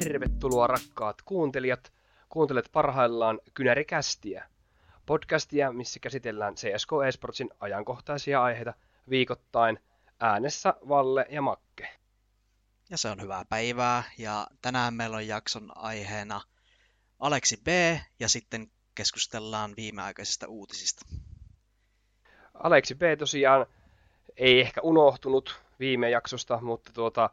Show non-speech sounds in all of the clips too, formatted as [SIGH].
Tervetuloa rakkaat kuuntelijat. Kuuntelet parhaillaan Kynärikästiä. Podcastia, missä käsitellään CSK Esportsin ajankohtaisia aiheita viikoittain. Äänessä Valle ja Makke. Ja se on hyvää päivää. Ja tänään meillä on jakson aiheena Aleksi B ja sitten keskustellaan viimeaikaisista uutisista. Aleksi B tosiaan ei ehkä unohtunut viime jaksosta, mutta tuota,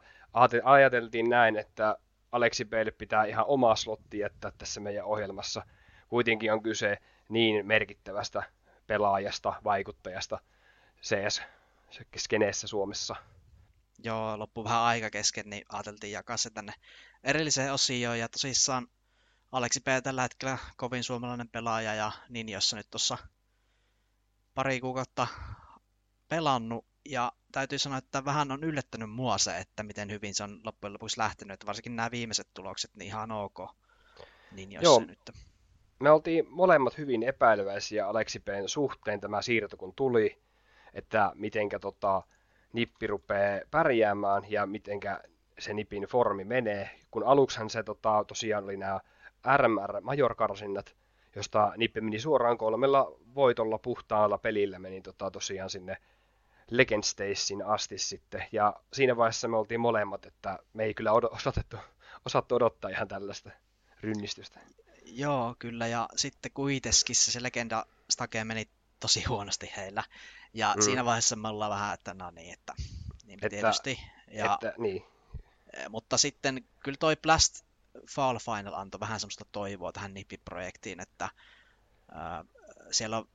ajateltiin näin, että Aleksi Belle pitää ihan omaa slotti jättää tässä meidän ohjelmassa. Kuitenkin on kyse niin merkittävästä pelaajasta, vaikuttajasta CS-skeneessä Suomessa. Joo, loppu vähän aika kesken, niin ajateltiin jakaa se tänne erilliseen osioon. Ja tosissaan Aleksi P. tällä hetkellä kovin suomalainen pelaaja ja niin jossa nyt tuossa pari kuukautta pelannut ja täytyy sanoa, että vähän on yllättänyt mua se, että miten hyvin se on loppujen lopuksi lähtenyt. Että varsinkin nämä viimeiset tulokset, niin ihan ok. Niin jos Joo. nyt. Me oltiin molemmat hyvin epäileväisiä Aleksi P:n suhteen tämä siirto, kun tuli, että mitenkä tota, nippi rupeaa pärjäämään ja mitenkä se nipin formi menee. Kun aluksihan se tota, tosiaan oli nämä RMR Major-karsinnat, josta nippi meni suoraan kolmella voitolla puhtaalla pelillä, meni tota, tosiaan sinne Legend Stacein asti sitten. Ja siinä vaiheessa me oltiin molemmat, että me ei kyllä osatettu, osattu odottaa ihan tällaista rynnistystä. Joo, kyllä. Ja sitten kuitenkin se Legenda Stake meni tosi huonosti heillä. Ja mm. siinä vaiheessa me ollaan vähän, että no niin, että niin että, tietysti. Ja, että, niin. Eh, mutta sitten kyllä toi Blast Fall Final antoi vähän semmoista toivoa tähän NIPI-projektiin, että äh, siellä on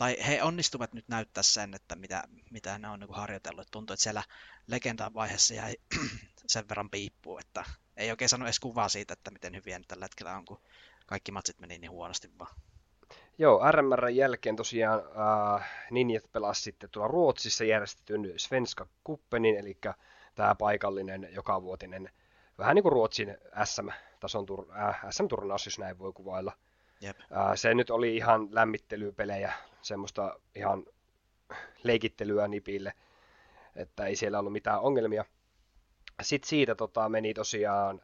tai he onnistuvat nyt näyttää sen, että mitä, mitä ne on niin harjoitellut. Tuntuu, että siellä legendan vaiheessa jäi [CLEARS THROAT] sen verran piippuu, että ei oikein sano edes kuvaa siitä, että miten hyviä nyt tällä hetkellä on, kun kaikki matsit meni niin huonosti vaan. Joo, RMR jälkeen tosiaan äh, Ninjet pelasi sitten tuolla Ruotsissa järjestetyn Svenska Kuppenin, eli tämä paikallinen jokavuotinen, vähän niin kuin Ruotsin SM-tason tur- äh, SM-turnaus, jos näin voi kuvailla – Jep. Se nyt oli ihan lämmittelypelejä, semmoista ihan leikittelyä nipille, että ei siellä ollut mitään ongelmia. Sitten siitä tota, meni tosiaan,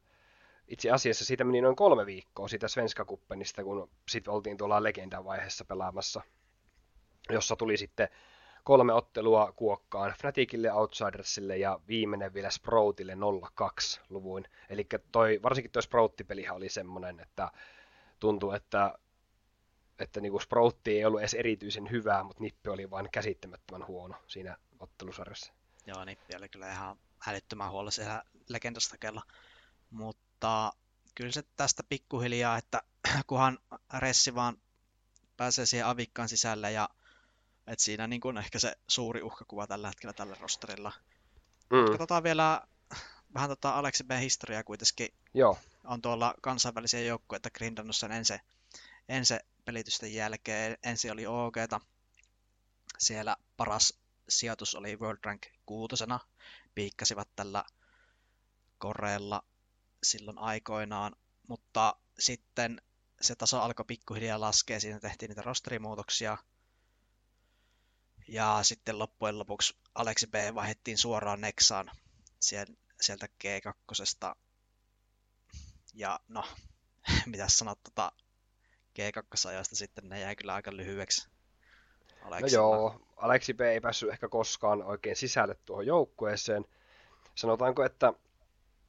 itse asiassa siitä meni noin kolme viikkoa siitä Svenska Kuppenista, kun sitten oltiin tuolla legendan vaiheessa pelaamassa, jossa tuli sitten kolme ottelua kuokkaan Fnaticille, Outsidersille ja viimeinen vielä Sproutille 02 luvuin. Eli toi, varsinkin tuo Sprout-pelihän oli semmoinen, että tuntuu, että, että niin Sproutti ei ollut edes erityisen hyvää, mutta Nippi oli vain käsittämättömän huono siinä ottelusarjassa. Joo, Nippi oli kyllä ihan hälyttömän huolella siellä legendastakella. Mutta kyllä se tästä pikkuhiljaa, että [CLEARS THROAT] kunhan Ressi vaan pääsee siihen avikkaan sisälle ja että siinä niin kuin ehkä se suuri uhkakuva tällä hetkellä tällä rosterilla. Mm. Katsotaan vielä vähän tota Aleksi B. historiaa kuitenkin. Joo. On tuolla kansainvälisiä joukkueita grindannut sen ensi, ensi pelitysten jälkeen. Ensi oli OGta. Siellä paras sijoitus oli World Rank kuutosena. Piikkasivat tällä Koreella silloin aikoinaan, mutta sitten se taso alkoi pikkuhiljaa laskea, siinä tehtiin niitä rosterimuutoksia. Ja sitten loppujen lopuksi Aleksi B vaihdettiin suoraan Nexaan. Siellä sieltä G2. Ja no, [LAUGHS] mitä sanot tota G2-ajasta sitten, ne jäi kyllä aika lyhyeksi. Aleksilla. No joo, Aleksi B ei päässyt ehkä koskaan oikein sisälle tuohon joukkueeseen. Sanotaanko, että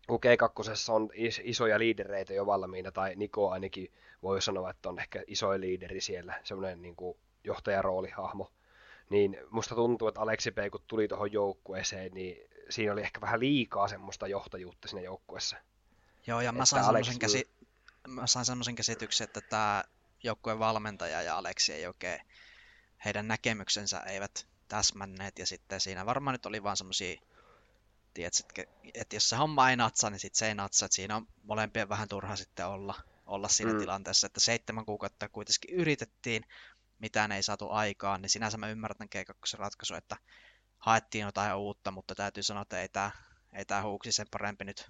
kun G2 on isoja liidereitä jo valmiina, tai Niko ainakin voi sanoa, että on ehkä isoin liideri siellä, semmoinen niin kuin johtajaroolihahmo, niin musta tuntuu, että Aleksi B kun tuli tuohon joukkueeseen, niin siinä oli ehkä vähän liikaa semmoista johtajuutta siinä joukkueessa. Joo, ja mä sain, semmoisen käsi... mä sain semmoisen käsityksen, että tämä joukkueen valmentaja ja Aleksi ei oikein, heidän näkemyksensä eivät täsmänneet, ja sitten siinä varmaan nyt oli vaan semmoisia, että, että jos se homma ei natsa, niin sitten se ei natsa, että siinä on molempien vähän turha sitten olla, olla siinä mm. tilanteessa, että seitsemän kuukautta kuitenkin yritettiin, mitään ei saatu aikaan, niin sinänsä mä ymmärrän G2 ratkaisu, että haettiin jotain uutta, mutta täytyy sanoa, että ei tämä, ei tämä huuksi sen parempi nyt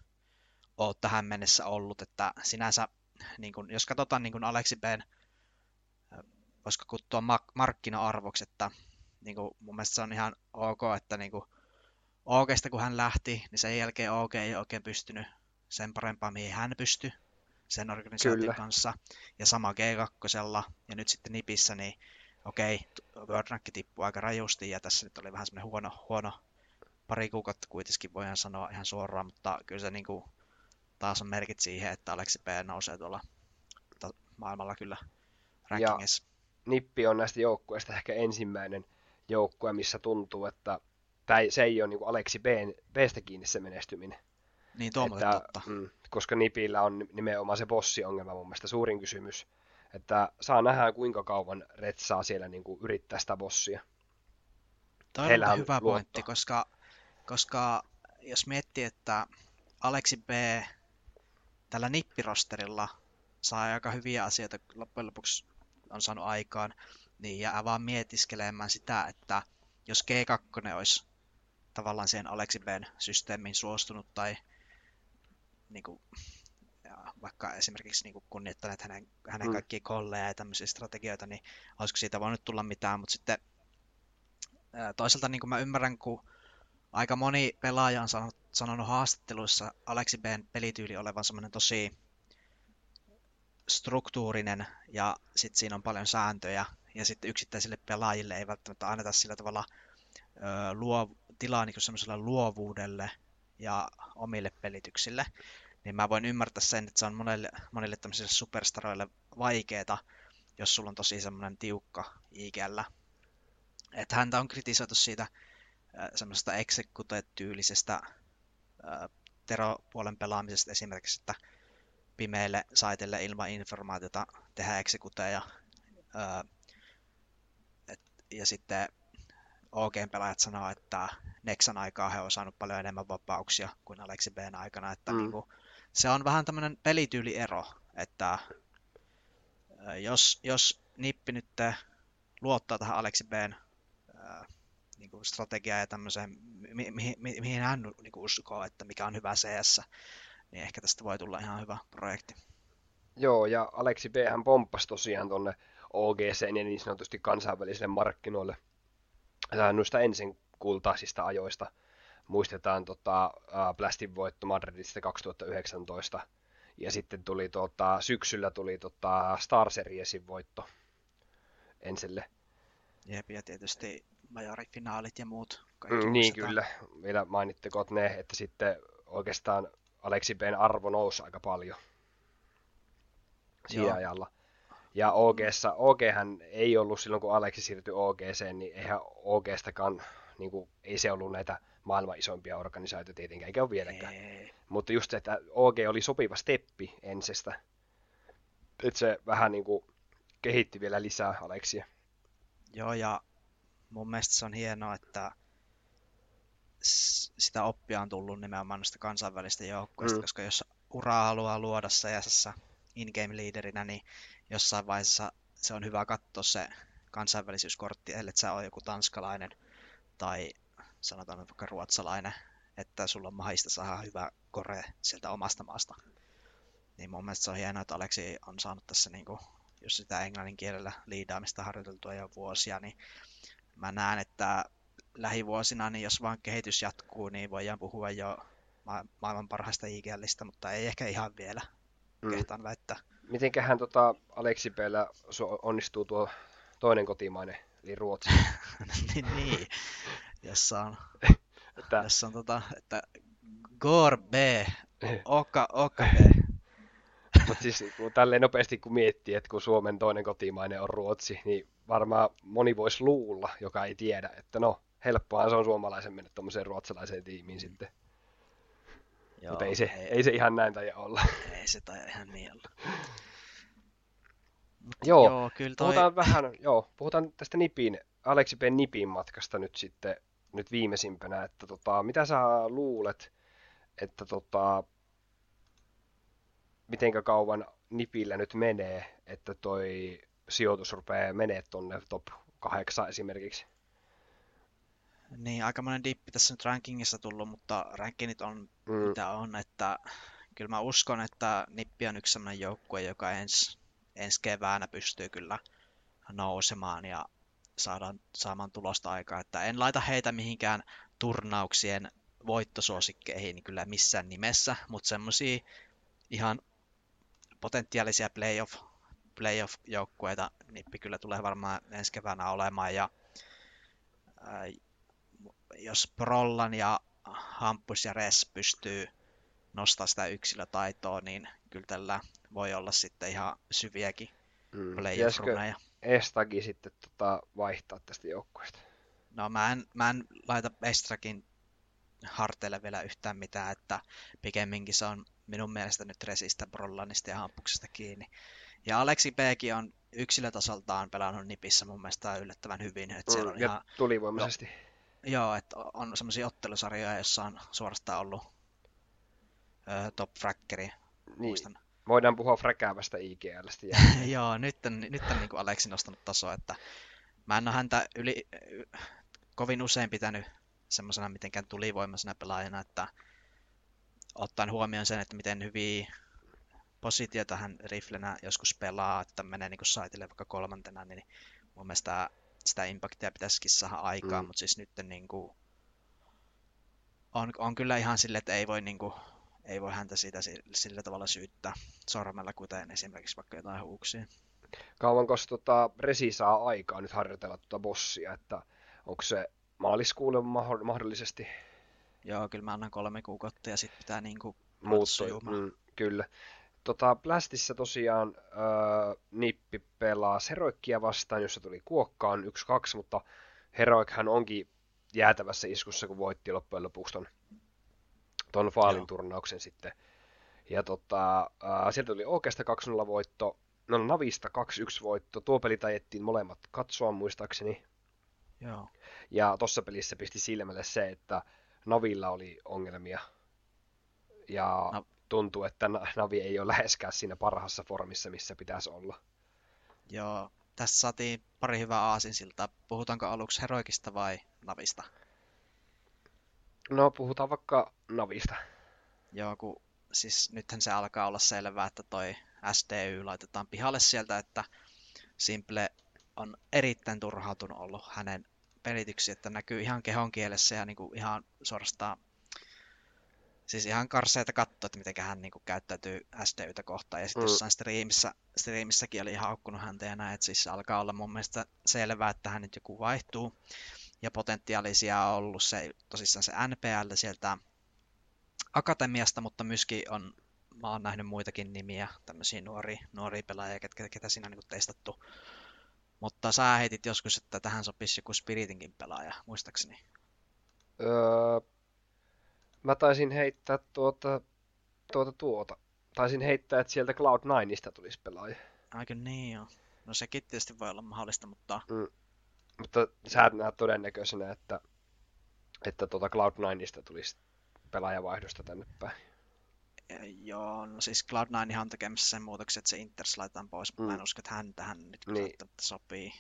ole tähän mennessä ollut, että sinänsä, niin kun, jos katsotaan niin kun Aleksi B, voisiko kuttua markkina-arvoksi, että niin kun, mun mielestä se on ihan ok, että niin kun, OGsta kun hän lähti, niin sen jälkeen OG ei oikein pystynyt sen parempaa, mihin hän pystyi sen organisaation Kyllä. kanssa. Ja sama G2, ja nyt sitten Nipissä, niin okei, World Rank tippui aika rajusti, ja tässä nyt oli vähän semmoinen huono, huono pari kuukautta kuitenkin, voidaan sanoa ihan suoraan, mutta kyllä se niin kuin, taas on merkit siihen, että Aleksi P nousee tuolla maailmalla kyllä rankingissa. Ja Nippi on näistä joukkueista ehkä ensimmäinen joukkue, missä tuntuu, että tämä, se ei ole niin kuin Aleksi B, Bstä kiinni se menestyminen. Niin, tuo että, totta. Mm, koska Nipillä on nimenomaan se bossi-ongelma mun mielestä suurin kysymys. Että saa nähdä, kuinka kauan Red saa siellä niin kuin yrittää sitä bossia. Toi on, on hyvä luotto. pointti, koska, koska jos miettii, että Aleksi B tällä nippirosterilla saa aika hyviä asioita loppujen lopuksi on saanut aikaan, niin jää vaan mietiskelemään sitä, että jos G2 olisi tavallaan siihen Aleksi Bn systeemiin suostunut tai niin kuin, vaikka esimerkiksi niin kunnioittaneet hänen, hänen mm. kaikkia kolleja ja tämmöisiä strategioita, niin olisiko siitä voinut tulla mitään, mutta sitten toisaalta niin kuin mä ymmärrän, kun aika moni pelaaja on sanonut, sanonut haastatteluissa Aleksi Bn pelityyli olevan semmoinen tosi struktuurinen ja sitten siinä on paljon sääntöjä ja sitten yksittäisille pelaajille ei välttämättä anneta sillä tavalla ö, luo, tilaa niin semmoiselle luovuudelle ja omille pelityksille, niin mä voin ymmärtää sen, että se on monelle, monille tämmöisille superstaroille vaikeeta, jos sulla on tosi semmoinen tiukka IGL. Että häntä on kritisoitu siitä semmoisesta execute-tyylisestä teropuolen pelaamisesta esimerkiksi, että pimeille saitelle ilman informaatiota tehdä executeja. ja sitten OG-pelaajat sanoo, että Nexan aikaa he on saanut paljon enemmän vapauksia kuin Alexi Bn aikana, että mm. niin kuin, se on vähän tämmöinen pelityyliero, että jos, jos Nippi nyt luottaa tähän Alexi Bn niin kuin strategiaan ja tämmöiseen, mi- mi- mi- mihin hän niin kuin uskoo, että mikä on hyvä CS, niin ehkä tästä voi tulla ihan hyvä projekti. Joo, ja Aleksi B hän pomppasi tosiaan tuonne OGC ja niin sanotusti kansainvälisille markkinoille noista ensin kultaisista ajoista. Muistetaan tota, Blastin voitto Madridista 2019, ja sitten tuli tota, syksyllä tuli tota, Star Seriesin voitto Enselle. Jep, ja tietysti majorifinaalit ja muut. Mm, niin kyllä, vielä mainitteko ne, että sitten oikeastaan Aleksi B:n arvo nousi aika paljon siinä ajalla. Ja OGssa, OGhän ei ollut silloin, kun Aleksi siirtyi OGC, niin eihän OGstakaan, niin kuin, ei se ollut näitä maailman isoimpia organisaatioita tietenkään, eikä ole vieläkään. Ei. Mutta just se, että OG oli sopiva steppi ensestä. Että se vähän niin kuin kehitti vielä lisää Aleksia. Joo, ja mun mielestä se on hienoa, että sitä oppia on tullut nimenomaan noista kansainvälistä joukkueista, mm. koska jos uraa haluaa luoda CS in-game leaderinä, niin jossain vaiheessa se on hyvä katsoa se kansainvälisyyskortti, ellei sä ole joku tanskalainen tai sanotaan vaikka ruotsalainen, että sulla on mahista saada hyvä kore sieltä omasta maasta. Niin mun mielestä se on hienoa, että Aleksi on saanut tässä niinku, jos sitä englannin kielellä liidaamista harjoiteltua jo vuosia, niin mä näen, että lähivuosina, niin jos vaan kehitys jatkuu, niin voidaan puhua jo ma- maailman parhaista IGListä, mutta ei ehkä ihan vielä, mm. kehtaan väittää. Mitenköhän tota Aleksi Pellä onnistuu tuo toinen kotimainen, eli Ruotsi? [LAUGHS] niin, niin, jossa on, että... jossa on tota, että Gor B, Oka, Oka B. Mutta siis kun tälleen nopeasti kun miettii, että kun Suomen toinen kotimainen on Ruotsi, niin varmaan moni voisi luulla, joka ei tiedä, että no, helppoa se on suomalaisen mennä tuommoiseen ruotsalaiseen tiimiin sitten. Mutta ei se, ei, ei se ihan näin taida olla. Ei se taida ihan niin olla. [LAUGHS] joo, joo kyllä toi... puhutaan vähän, joo, puhutaan tästä Nipin, Aleksi P. Nipin matkasta nyt sitten, nyt viimeisimpänä, että tota, mitä sä luulet, että tota, mitenkä kauan Nipillä nyt menee, että toi sijoitus rupeaa menee tuonne top 8 esimerkiksi? Niin, aika monen dippi tässä nyt rankingissa tullut, mutta rankingit on mm. mitä on, että kyllä mä uskon, että Nippi on yksi sellainen joukkue, joka ensi, ensi keväänä pystyy kyllä nousemaan ja saadaan, saamaan tulosta aikaa. Että en laita heitä mihinkään turnauksien voittosuosikkeihin kyllä missään nimessä, mutta semmoisia ihan potentiaalisia playoff, playoff-joukkueita Nippi kyllä tulee varmaan ensi keväänä olemaan ja ää, jos Prollan ja Hampus ja Res pystyy nostaa sitä yksilötaitoa, niin kyllä tällä voi olla sitten ihan syviäkin mm. playoff-runeja. Estagi sitten tota vaihtaa tästä joukkueesta? No mä en, mä en laita Estrakin harteille vielä yhtään mitään, että pikemminkin se on minun mielestä nyt Resistä, Brollanista ja Hampuksesta kiinni. Ja Aleksi Pkin on yksilötasoltaan pelannut nipissä mun mielestä yllättävän hyvin. Että siellä on ja ihan, tulivoimaisesti. Jo, joo, että on semmoisia ottelusarjoja, joissa on suorastaan ollut ö, top frackeri. Niin. Muistan. Voidaan puhua fräkäävästä IGLstä. [LAUGHS] joo, nyt on, nyt on niin kuin Aleksi nostanut tasoa, että mä en ole häntä yli, kovin usein pitänyt semmoisena mitenkään tulivoimaisena pelaajana, että ottaen huomioon sen, että miten hyviä positioita hän riflenä joskus pelaa, että menee niin saitille vaikka kolmantena, niin mun mielestä sitä impaktia pitäisikin saada aikaan, mm. mutta siis nyt niin kuin, on, on kyllä ihan sille, että ei voi, niin kuin, ei voi häntä siitä sillä tavalla syyttää sormella, kuten esimerkiksi vaikka jotain huuksia. Kauanko tota, Resi saa aikaa nyt harjoitella tuota bossia, että onko se maaliskuulle mahdollisesti? Joo, kyllä mä annan kolme kuukautta ja sitten pitää niinku muuttua. Mm, kyllä. Tota, Blastissä tosiaan äh, Nippi pelaa Heroikkia vastaan, jossa tuli kuokkaan 1-2, mutta Heroikhan onkin jäätävässä iskussa, kun voitti loppujen lopuksi ton, ton Faalin turnauksen sitten. Ja tota, äh, sieltä tuli oikeasta 2-0 voitto, no Navista 2-1 voitto, tuo peli tajettiin molemmat katsoa muistaakseni. Joo. Ja tuossa pelissä pisti silmälle se, että Navilla oli ongelmia. Ja no. tuntuu, että Navi ei ole läheskään siinä parhaassa formissa, missä pitäisi olla. Joo, tässä saatiin pari hyvää aasinsiltaa. Puhutaanko aluksi Heroikista vai Navista? No, puhutaan vaikka Navista. Joo, kun siis nythän se alkaa olla selvää, että toi SDY laitetaan pihalle sieltä, että Simple on erittäin turhautunut ollut hänen pelityksiä, että näkyy ihan kehon kielessä ja niin kuin ihan suorastaan siis ihan karseita katsoa, että miten hän niin kuin, käyttäytyy SDYtä kohtaan. Ja sitten mm. jossain striimissä, striimissäkin oli haukkunut häntä ja näin, että siis alkaa olla mun mielestä selvää, että hän nyt joku vaihtuu. Ja potentiaalisia on ollut se, tosissaan se NPL sieltä akatemiasta, mutta myöskin on, mä oon nähnyt muitakin nimiä, tämmöisiä nuoria, nuoria pelaajia, ketä, ketä siinä on niin testattu mutta sä heitit joskus, että tähän sopisi joku Spiritinkin pelaaja, muistaakseni. Öö, mä taisin heittää tuota, tuota, tuota. Taisin heittää, että sieltä Cloud9ista tulisi pelaaja. Aika niin joo. No sekin tietysti voi olla mahdollista, mutta... Mm. Mutta sä et näe todennäköisenä, että, että tuota Cloud9ista tulisi pelaajavaihdosta tänne päin. Joo, no siis Cloud9 on tekemässä sen muutoksen, että se Inters laitetaan pois, mm. mä en mm. usko, että hän tähän nyt niin. sopii.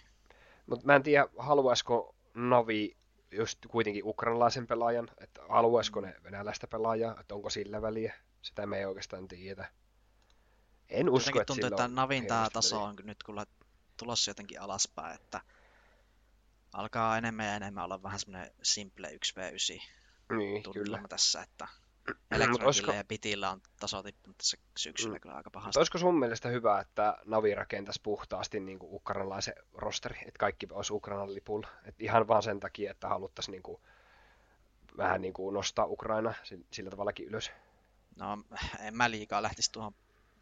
Mutta mä en tiedä, haluaisiko Navi just kuitenkin ukrainalaisen pelaajan, että haluaisiko ne venäläistä pelaajaa, että onko sillä väliä, sitä me ei oikeastaan tiedä. En usko, jotenkin että tuntuu, että Navin tämä taso on nyt kyllä tulossa jotenkin alaspäin, että alkaa enemmän ja enemmän olla vähän semmoinen simple 1v9 niin, kyllä. tässä, että [CLEARS THROAT] Elektronilla olisiko... ja Bitillä on taso tippunut tässä syksyllä mm. kyllä aika pahasti. olisiko sun mielestä hyvä, että Navi rakentaisi puhtaasti niin kuin ukrainalaisen rosteri, että kaikki olisi Ukrainan lipulla? Et ihan vaan sen takia, että haluttaisiin niin kuin, vähän niin kuin nostaa Ukraina sillä tavallakin ylös. No, en mä liikaa lähtisi tuohon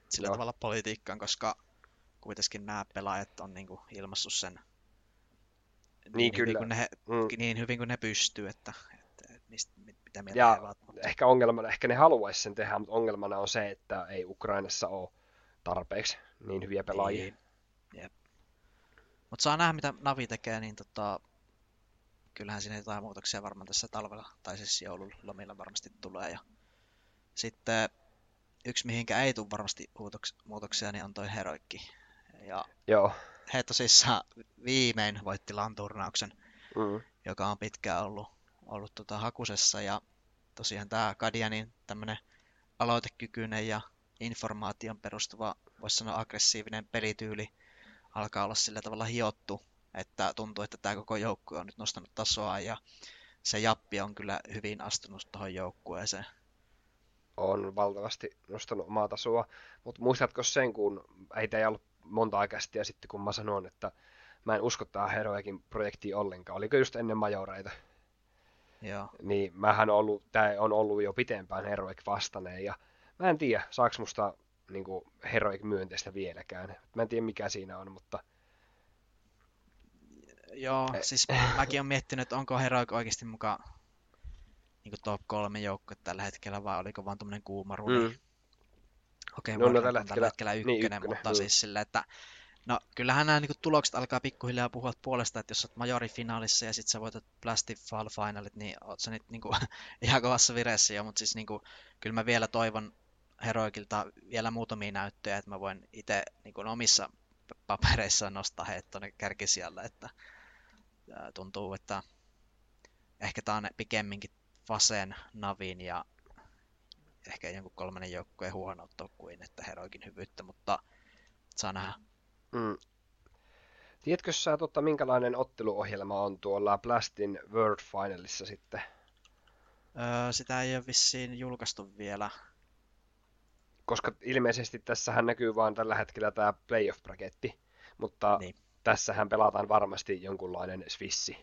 sillä Joo. tavalla politiikkaan, koska kuitenkin nämä pelaajat on niin kuin ilmassut sen niin, niin, kyllä. Hyvin, kuin ne, mm. niin hyvin kuin ne pystyy, että, että mistä, mitä mieltä ja. Ehkä, ongelmana, ehkä ne haluaisi sen tehdä, mutta ongelmana on se, että ei Ukrainassa ole tarpeeksi niin hyviä pelaajia. Niin. Jep. Mutta saa nähdä, mitä Navi tekee, niin tota, kyllähän siinä jotain muutoksia varmaan tässä talvella, tai siis joululomilla varmasti tulee. Ja sitten yksi, mihinkä ei tule varmasti muutoksia, niin on toi Heroikki. Ja Joo. He tosissaan viimein voitti LAN-turnauksen, mm. joka on pitkään ollut ollut tota hakusessa ja tosiaan tämä Kadianin tämmöinen aloitekykyinen ja informaation perustuva, voisi sanoa aggressiivinen pelityyli alkaa olla sillä tavalla hiottu, että tuntuu, että tämä koko joukkue on nyt nostanut tasoa ja se Jappi on kyllä hyvin astunut tuohon joukkueeseen. On valtavasti nostanut omaa tasoa, mutta muistatko sen, kun ei ei ollut monta ja sitten kun mä sanoin, että mä en usko tähän Heroikin projektiin ollenkaan. Oliko just ennen majoreita? Joo. Niin mähän on ollut, tää on ollut jo pitempään Heroic vastaneen ja mä en tiedä, saaks musta niin kuin Heroic myönteistä vieläkään. Mä en tiedä mikä siinä on, mutta... Joo, e- siis mäkin olen miettinyt, että onko Heroic oikeasti mukaan niin top kolme joukkue tällä hetkellä, vai oliko vaan tuommoinen kuuma runi. Mm. Okei, okay, no, no, tällä hetkellä, hetkellä ykkönen, niin, ykkönen mutta mm. siis sillä, että No kyllähän nämä niin tulokset alkaa pikkuhiljaa puhua puolesta, että jos olet majorifinaalissa ja sitten sä voitat Plastic Fall Finalit, niin oot sä nyt niin kuin, [LAUGHS] ihan kovassa vireessä jo, mutta siis niin kuin, kyllä mä vielä toivon Heroikilta vielä muutamia näyttöjä, että mä voin itse niin omissa papereissa nostaa heidät tuonne kärkisijalle, että tuntuu, että ehkä tämä on pikemminkin Fasen, Navin ja ehkä jonkun kolmannen joukkueen huonoutta kuin että Heroikin hyvyyttä, mutta saa nähdä. Mm. Tiedätkö sä, tota, minkälainen otteluohjelma on tuolla Blastin World Finalissa sitten? Öö, sitä ei ole vissiin julkaistu vielä. Koska ilmeisesti tässähän näkyy vaan tällä hetkellä tämä playoff-braketti, mutta niin. tässähän pelataan varmasti jonkunlainen svissi.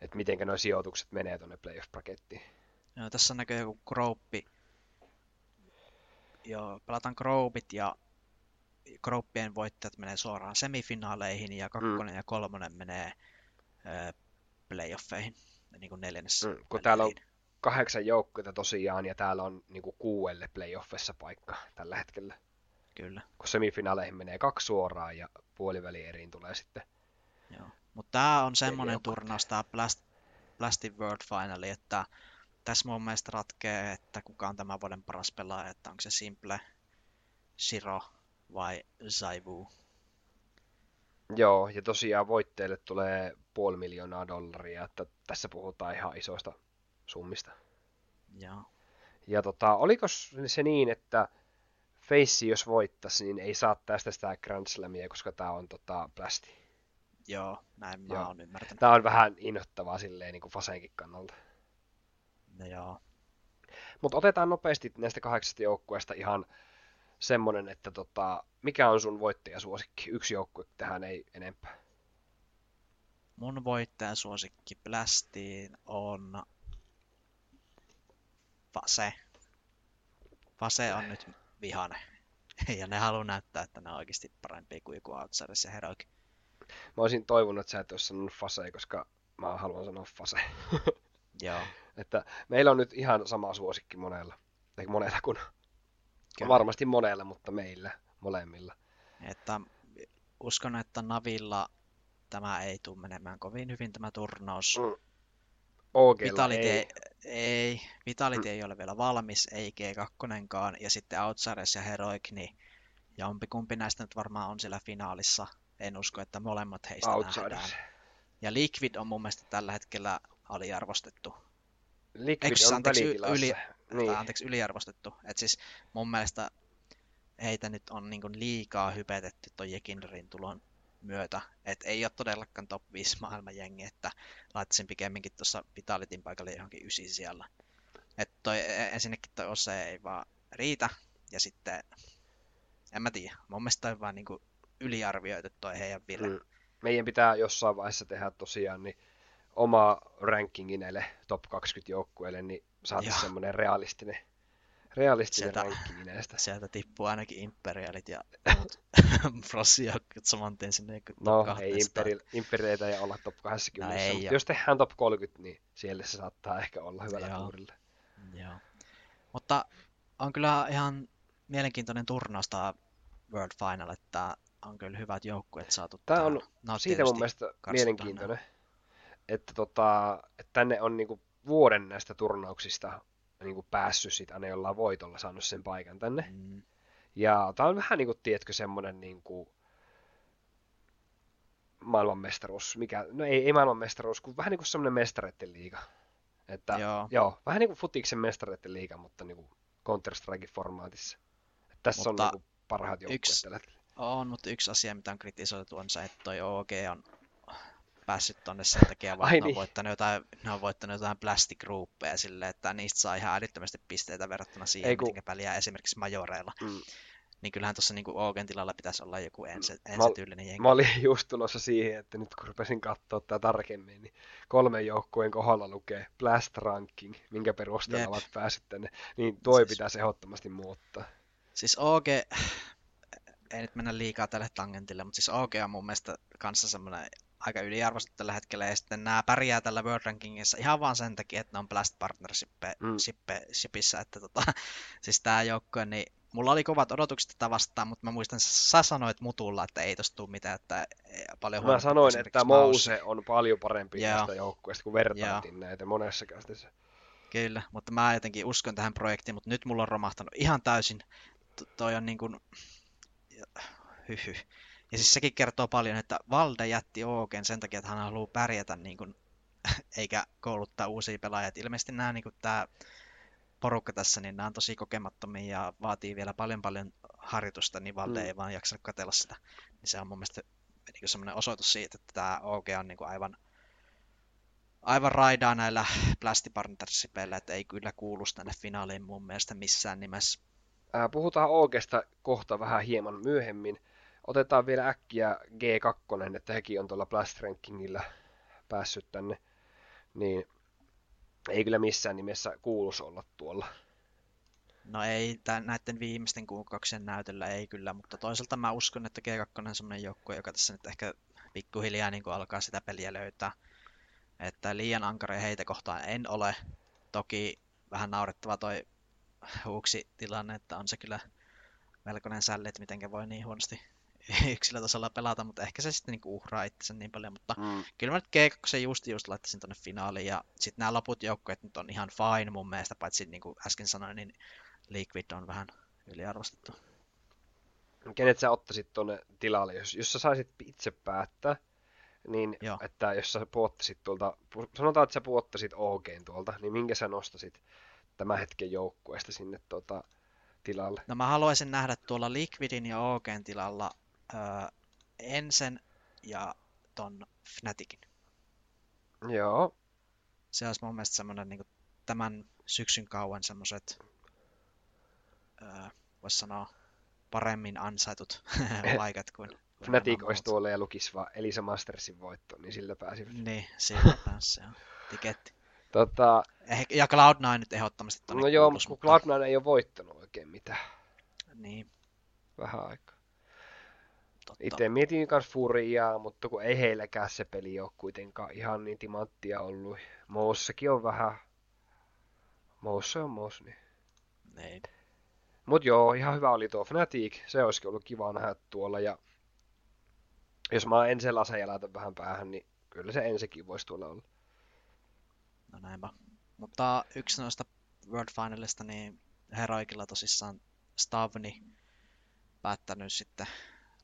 Että miten nuo sijoitukset menee tuonne playoff-brakettiin. Joo, tässä näkyy joku Grouppi. Joo, pelataan Groupit ja Grouppien voittajat menee suoraan semifinaaleihin ja kakkonen mm. ja kolmonen menee ö, playoffeihin, niin kuin neljännessä. Mm, kun täällä on kahdeksan joukkuetta tosiaan ja täällä on niin kuin kuuelle playoffissa paikka tällä hetkellä. Kyllä. Kun semifinaaleihin menee kaksi suoraan ja puolivälieriin tulee sitten. Joo. Mutta tämä on semmoinen turnaus, tämä Blast, Blasted World Finali, että tässä mun mielestä ratkee, että kuka on tämän vuoden paras pelaaja, että onko se Simple, Shiro vai Zaibu. Joo, ja tosiaan voitteille tulee puoli miljoonaa dollaria, että tässä puhutaan ihan isoista summista. Joo. Ja tota, oliko se niin, että Face, jos voittaisi, niin ei saa tästä sitä Grand Slamia, koska tämä on tota, plasti. Joo, näin mä joo. oon ymmärtänyt. Tämä on vähän innoittavaa silleen niin kuin Fasenkin kannalta. Joo. Mutta otetaan nopeasti näistä kahdeksasta joukkueesta ihan semmonen, että tota, mikä on sun voittajasuosikki? Yksi joukkue tähän ei enempää. Mun voittajasuosikki Blastiin on Fase. Fase on nyt vihane. [LAUGHS] Ja ne haluaa näyttää, että ne on oikeasti parempia kuin joku Outsiders ja Heroic. Mä olisin toivonut, että sä et olisi sanonut Fase, koska mä haluan sanoa Fase. [LAUGHS] Joo. Että meillä on nyt ihan sama suosikki monella. Eikä monella kuin [LAUGHS] Kyllä. Varmasti monella, mutta meillä molemmilla. Että uskon, että Navilla tämä ei tule menemään kovin hyvin tämä turnaus. Mm. Vitality ei. ei. Vitality mm. ei ole vielä valmis, ei G2, ja sitten Outsiders ja Heroic, niin jompikumpi näistä nyt varmaan on siellä finaalissa. En usko, että molemmat heistä Outsiders. nähdään. Ja Liquid on mun mielestä tällä hetkellä aliarvostettu. Liquid Eks, on anteeksi, yli, niin. tai anteeksi, yliarvostettu. Et siis mun mielestä heitä nyt on niin liikaa hypetetty ton Jekinderin tulon myötä. Et ei ole todellakaan top 5 maailman jengi, että laittaisin pikemminkin tuossa Vitalitin paikalle johonkin ysi siellä. Et toi, e, ensinnäkin toi Ose ei vaan riitä, ja sitten, en mä tiedä, mun mielestä toi vaan niin yliarvioitu toi heidän vire. Mm. Meidän pitää jossain vaiheessa tehdä tosiaan niin oma rankingi näille top 20 joukkueille, niin saataisiin semmoinen realistinen, realistinen sieltä, rankki näistä. Sieltä tippuu ainakin Imperialit ja [LAUGHS] Frossijoukkueet [LAUGHS] saman tien sinne No, ei imperi, Imperialeita ei olla top 20, no, ei mutta jos tehdään top 30, niin siellä se saattaa ehkä olla hyvällä Joo. tuurilla. Joo. Mutta on kyllä ihan mielenkiintoinen turnaus tämä World Final, että on kyllä hyvät joukkueet saatu. Tämä on siitä mun mielestä mielenkiintoinen, että, tota, että tänne on niinku vuoden näistä turnauksista niin kuin päässyt sit aina jollain voitolla saanut sen paikan tänne. Mm. Ja tämä on vähän niin kuin, tiedätkö, semmoinen niin kuin maailmanmestaruus, mikä, no ei, ei maailmanmestaruus, kuin vähän niin kuin semmoinen mestareiden liiga. Että, joo. joo. vähän niin kuin futiksen mestareiden liiga, mutta niin kuin Counter-Strike formaatissa. Että tässä mutta on niin kuin parhaat joukkueet yksi, On, mutta yksi asia, mitä on kritisoitu, on se, että toi OG on päässyt tonne sen takia, vaan Ai ne on, niin. voittanut jotain, ne on voittanut jotain plastic groupeja silleen, että niistä saa ihan älyttömästi pisteitä verrattuna siihen, Ei kun- miten pärjää esimerkiksi majoreilla. Mm. Niin kyllähän tuossa niinku Ogen tilalla pitäisi olla joku ensi, Mä- ensityylinen jengi. Mä olin [LAUGHS] just tulossa siihen, että nyt kun rupesin katsoa tätä tarkemmin, niin kolmen joukkueen kohdalla lukee Blast Ranking, minkä perusteella Jep. ovat päässyt tänne. Niin toi Siis- pitäisi ehdottomasti muuttaa. Siis OG, ei nyt mennä liikaa tälle tangentille, mutta siis OG on mun mielestä kanssa semmoinen aika yliarvostettu tällä hetkellä, ja sitten nämä pärjää tällä World Rankingissa ihan vaan sen takia, että ne on Blast Partnershipissa, että tota, [LAUGHS] siis tämä joukkue, niin mulla oli kovat odotukset tätä vastaan, mutta mä muistan, sä sanoit mutulla, että ei tosta tule mitään, että ei- paljon Mä sanoin, että Mouse on paljon parempi Joo. tästä joukkueesta, kun vertailtiin näitä monessa kästissä. Kyllä, mutta mä jotenkin uskon tähän projektiin, mutta nyt mulla on romahtanut ihan täysin. T- toi on niin kuin... Hyhy. Ja siis sekin kertoo paljon, että Valde jätti Ooken sen takia, että hän haluaa pärjätä niin kuin, [LAUGHS] eikä kouluttaa uusia pelaajia. Et ilmeisesti nämä niin kuin tämä porukka tässä, niin nämä on tosi kokemattomia ja vaatii vielä paljon paljon harjoitusta, niin Valde Mm. ei vaan jaksa katsella sitä. Niin se on mun mielestä niin semmoinen osoitus siitä, että tämä OG on niin kuin aivan aivan raidaa näillä plastipartnershipeillä, että ei kyllä kuulu tänne finaaliin mun mielestä missään nimessä. Puhutaan Oogesta kohta vähän hieman myöhemmin. Otetaan vielä äkkiä G2, että hekin on tuolla Blast Rankingilla päässyt tänne. Niin ei kyllä missään nimessä kuulus olla tuolla. No ei tämän, näiden viimeisten kuukausien näytöllä ei kyllä, mutta toisaalta mä uskon, että G2 on semmoinen joukkue, joka tässä nyt ehkä pikkuhiljaa niin alkaa sitä peliä löytää. Että liian ankara heitä kohtaan en ole. Toki vähän naurettava toi huuksi tilanne, että on se kyllä melkoinen sälli, että miten voi niin huonosti [LAUGHS] yksilötasolla pelata, mutta ehkä se sitten niinku uhraa itsensä niin paljon, mutta Mm. kyllä mä nyt G2 just just laittaisin tonne finaaliin ja sitten nämä loput joukkueet nyt on ihan fine mun mielestä, paitsi niin kuin äsken sanoin, niin Liquid on vähän yliarvostettu. Kenet sä ottaisit tuonne tilalle, jos, jos sä saisit itse päättää, niin Joo. että jos sä puottasit tuolta, sanotaan, että sä puottasit OGn tuolta, niin minkä sä nostasit tämän hetken joukkueesta sinne tuota, tilalle? No mä haluaisin nähdä tuolla Liquidin ja OGn tilalla öö, Ensen ja ton Fnaticin. Joo, Se olisi mun mielestä semmoinen niin tämän syksyn kauan semmoiset, öö, voisi sanoa, paremmin ansaitut [LAUGHS] paikat kuin Fnatic olisi tuolla ja lukisi vaan Elisa Mastersin voitto, niin sillä pääsivät. Niin, siinä päässä se on. Tiketti. Tota, Eh, ja Cloud9 nyt ehdottomasti no joo, mutta- Cloud9 ei ole voittanut oikein mitään Niin, vähän aikaa. Totta. Itse mietin myös Furiaa, mutta kun ei heilläkään se peli ole kuitenkaan ihan niin timanttia ollut. Moussakin on vähän. Moussa on Mous, niin. Niin. Mut joo, ihan hyvä oli tuo Fnatic. Se olisikin ollut kiva nähdä tuolla. Ja jos mä ensin lasen ja laitan vähän päähän, niin kyllä se ensikin voisi tuolla olla. No näinpä. Mutta yksi noista World Finalista, niin Heroikilla tosissaan Stavni päättänyt sitten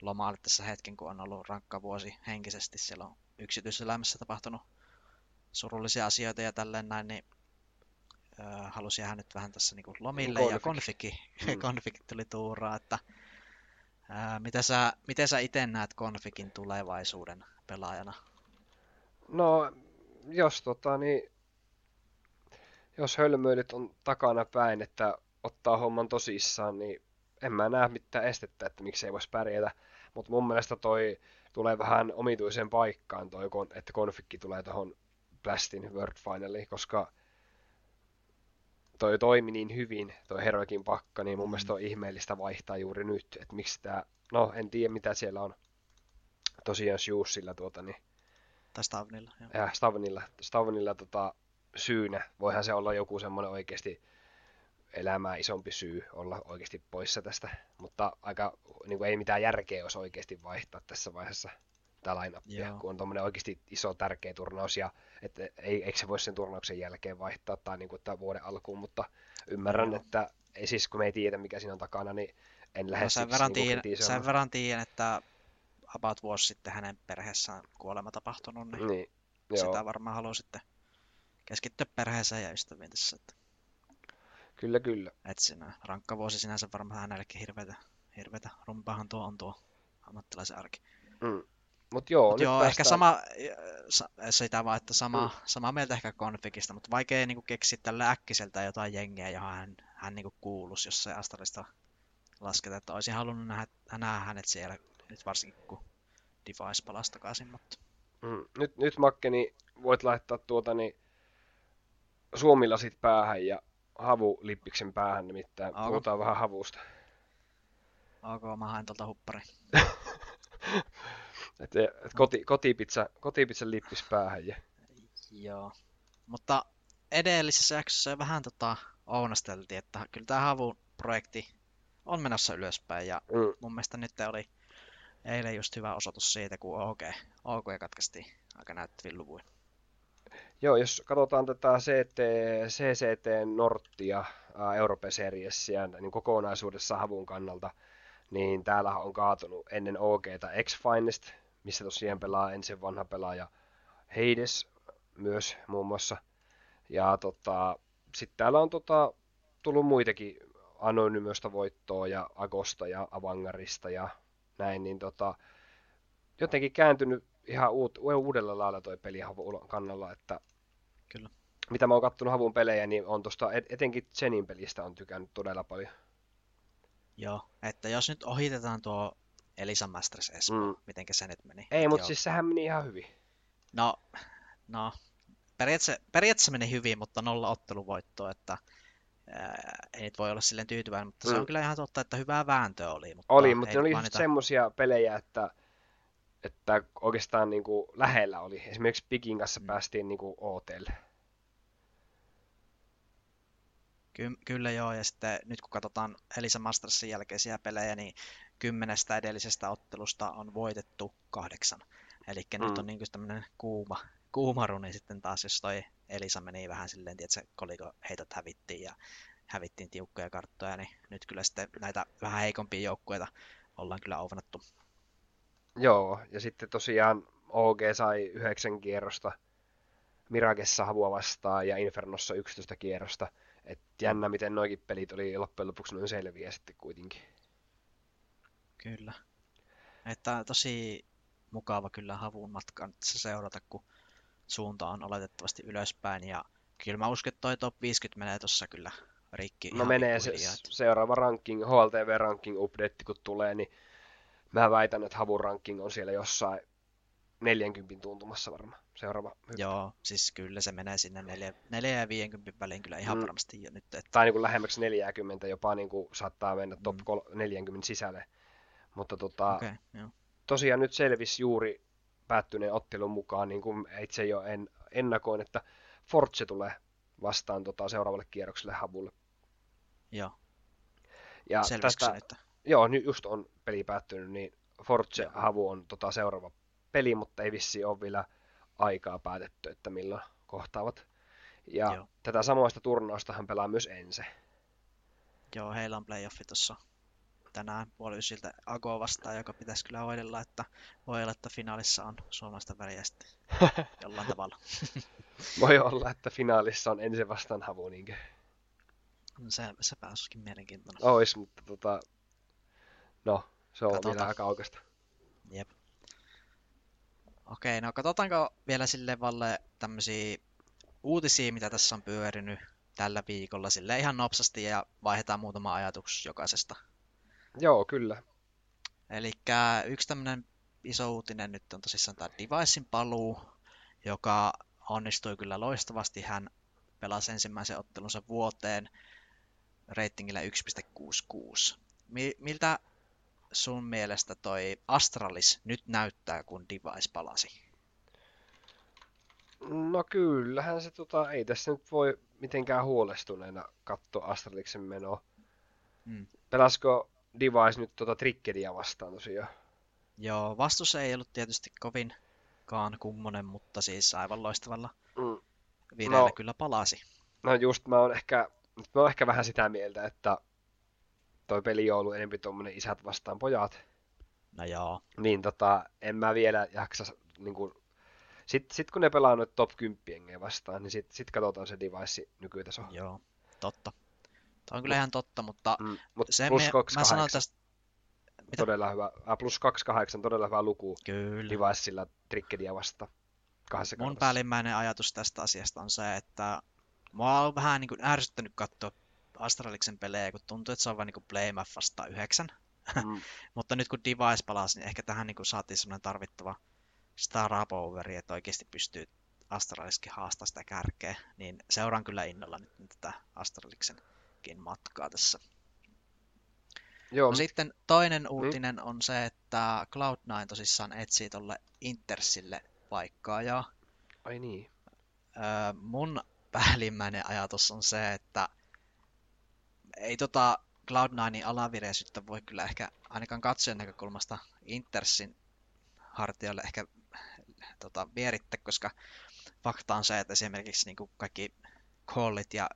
lomaille tässä hetken, kun on ollut rankka vuosi henkisesti. Siellä on yksityiselämässä tapahtunut surullisia asioita ja tälleen näin, niin ö, halusi jäädä nyt vähän tässä niin lomille ja Konfig. konfiki, Mm. [LAUGHS] konfig tuli tuuraa, että ää, mitä sä, miten sä itse näet konfigin tulevaisuuden pelaajana? No, jos tota niin, jos hölmöilyt on takana päin, että ottaa homman tosissaan, niin en mä näe mitään estettä, että miksi ei voisi pärjätä. Mutta mun mielestä toi tulee vähän omituiseen paikkaan toi, että konfikki tulee tuohon Blastin World Finaliin, koska toi toimi niin hyvin, toi Heroikin pakka, niin mun Mm. mielestä on ihmeellistä vaihtaa juuri nyt, että miksi tää, no en tiedä mitä siellä on tosiaan Shoesilla tuota, niin Tai Stavnilla? Joo. ja Stavenilla, Stavenilla tota, syynä. Voihan se olla joku semmoinen oikeasti elämää isompi syy olla oikeasti poissa tästä, mutta aika niin kuin ei mitään järkeä olisi oikeasti vaihtaa tässä vaiheessa tätä lainappia, Joo. kun on tuommoinen oikeasti iso tärkeä turnaus ja että ei, eikö se voi sen turnauksen jälkeen vaihtaa tai niin kuin tämän vuoden alkuun, mutta ymmärrän, Joo. että ei siis kun me ei tiedä mikä siinä on takana, niin en lähde No sen, siksi verran niin tiedän, sen verran tiedän, että about vuosi sitten hänen perheessään kuolema tapahtunut, niin Niin, joo, sitä varmaan haluaa sitten keskittyä perheeseen ja ystäviin tässä. Että, kyllä kyllä. siinä rankka vuosi sinänsä varmaan hänellekin hirveätä, hirveätä rumpaahan tuo on tuo ammattilaisen arki. Mm. Mut joo, Mut joo, päästään... ehkä sama, sa- sitä vaan, että sama, mm. sama mieltä ehkä konfikista, mutta vaikea niinku keksiä tällä äkkiseltä jotain jengiä, johon hän, hän niinku kuuluisi, jos se Astralista lasketaan. Että olisin halunnut nähdä, nähdä hänet siellä, nyt varsinkin kun Device palasi takaisin, mutta... Mm. Nyt, nyt Makkeni voit laittaa tuota niin suomilasit päähän ja havulippiksen päähän, nimittäin Onko? puhutaan vähän havusta. Ok, mä haen tuolta huppari. [LAUGHS] Et, et koti, kotipizza, kotipizzan lippis päähän ja Joo. Mutta edellisessä jaksossa vähän tota ounasteltiin, että kyllä tämä Havun projekti on menossa ylöspäin ja mm. mun mielestä nyt oli eilen just hyvä osoitus siitä, kun OK, OK katkaistiin aika näyttävin luvuin. Joo, jos katsotaan tätä CT, CCT Norttia Europe Seriesia niin kokonaisuudessa havun kannalta, niin täällä on kaatunut ennen OGta X-Finest, missä tosiaan pelaa ensin vanha pelaaja Heides myös muun muassa. Ja tota, sitten täällä on tota, tullut muitakin Anonymöstä voittoa ja Agosta ja Avangarista ja näin, niin tota, jotenkin kääntynyt ihan uut, uudella lailla toi peli havun kannalla, että Kyllä. mitä mä oon kattonut havun pelejä, niin on tosta, etenkin Zenin pelistä on tykännyt todella paljon. Joo, että jos nyt ohitetaan tuo Elisa Masters Espoo, Mm. mitenkä se nyt meni? Ei, mutta siis sehän meni ihan hyvin. No, no periaatteessa, periaatteessa meni hyvin, mutta nolla otteluvoittoa, että ää, ei nyt voi olla silleen tyytyväinen, mutta se Mm. on kyllä ihan totta, että hyvää vääntöä oli. Mutta Oli, mutta ne oli just mainita- semmosia pelejä, että, että oikeastaan niin kuin lähellä oli. Esimerkiksi Pikin kanssa Mm. päästiin niin kuin OTlle. Ky- kyllä joo, ja sitten nyt kun katsotaan Elisa Mastersin jälkeisiä pelejä, niin kymmenestä edellisestä ottelusta on voitettu kahdeksan. Eli mm. nyt on niin tämmöinen kuuma, kuuma runi sitten taas, jos toi Elisa meni vähän silleen, että se koliko heitot hävittiin ja hävittiin tiukkoja karttoja, niin nyt kyllä sitten näitä vähän heikompia joukkueita ollaan kyllä ouvannattu. Joo, ja sitten tosiaan OG sai yhdeksän kierrosta Mirakessa havua vastaan ja Infernossa 11 kierrosta. Et jännä, miten noikin pelit oli loppujen lopuksi noin selviä sitten kuitenkin. Kyllä. Että tosi mukava kyllä havun matkan tässä seurata, kun suunta on oletettavasti ylöspäin. Ja kyllä mä uskon, että toi top 50 menee tossa kyllä rikki No menee se seuraava ranking, HLTV ranking update kun tulee, niin mä väitän, että havun ranking on siellä jossain 40 tuntumassa varmaan. Seuraava hyppy. Joo, siis kyllä se menee sinne 4, 4 ja 50 väliin kyllä ihan Mm. varmasti jo nyt. Että, Tai niin kuin lähemmäksi 40, jopa niin kuin saattaa mennä top Mm. kol- 40 sisälle. Mutta tota, okei, joo. tosiaan nyt selvisi juuri päättyneen ottelun mukaan, niin kuin itse jo en, ennakoin, että Forge tulee vastaan tota, seuraavalle kierrokselle Havulle. Joo, Ja selvisikö se tästä, nyt? Joo, nyt just on peli päättynyt, niin Forge. Havu on tota, seuraava peli, mutta ei vissi ole vielä aikaa päätetty, että milloin kohtaavat. Ja Joo. tätä samoista turnausta hän pelaa myös Ense. Joo, heillä on playoffi tuossa tänään puoli ysiltä Ago vastaan, joka pitäisi kyllä hoidella, että voi olla, että finaalissa on suomalaista väriä sitten [LAUGHS] jollain tavalla. Voi olla, että finaalissa on Ense vastaan Havu, niinkö? Se, se pääsikin mielenkiintoinen. Ois, mutta tota, no, se on Katsotaan. vielä aika kaukasta. Jep. Okei, no katsotaanko vielä sille valle tämmöisiä uutisia, mitä tässä on pyörinyt tällä viikolla sille ihan nopsasti ja vaihdetaan muutama ajatus jokaisesta. Joo, kyllä. Eli yksi tämmöinen iso uutinen nyt on tosissaan tämä Devicein paluu, joka onnistui kyllä loistavasti. Hän pelasi ensimmäisen ottelunsa vuoteen ratingillä 1.66. Mi- miltä sun mielestä toi Astralis nyt näyttää, kun Device palasi? No kyllähän se tota, ei tässä nyt voi mitenkään huolestuneena katsoa Astraliksen menoa. Mm. Pelasko Device nyt tota Trickeria vastaan tosiaan? Joo, vastus ei ollut tietysti kovinkaan kummonen, mutta siis aivan loistavalla Mm. No. kyllä palasi. No just mä oon ehkä, nyt mä oon ehkä vähän sitä mieltä, että toi peli on ollut enemmän tuommoinen isät vastaan pojat. No joo, Niin tota, en mä vielä jaksa niin kuin, sit, sit kun ne pelaa noita top 10 jengejä vastaan, niin sit, sit katsotaan se device nykytaso. joo, totta. Tämä on kyllä ihan totta, mutta Mm, mut se plus me, Cox mä sanon 8. tästä, Mitä? todella hyvä, äh, plus 28, todella hyvä luku Kyllä. Deviceilla Trickedia vasta kahdessa Mun päällimmäinen ajatus tästä asiasta on se, että mua on vähän niin kuin ärsyttänyt katsoa Astraliksen pelejä, kun tuntuu, että se on vain niin kuin Playmaf vastaan yhdeksän. [LAUGHS] Mm. Mutta nyt kun Device palasi, niin ehkä tähän niin kuin saatiin semmoinen tarvittava star poweri, että oikeasti pystyy Astraliskin haastaa sitä kärkeä. Niin seuraan kyllä innolla nyt tätä Astraliksenkin matkaa tässä. Joo, No sitten toinen uutinen on se, että Cloud9 tosissaan etsii tolle Intersille paikkaa ja ai niin. Öö, mun päällimmäinen ajatus on se, että ei tota Cloud9 alavireisyyttä voi kyllä ehkä ainakaan katsojan näkökulmasta Intersin hartioille ehkä tota, vierittää, koska fakta on se, että esimerkiksi niin kuin kaikki callit ja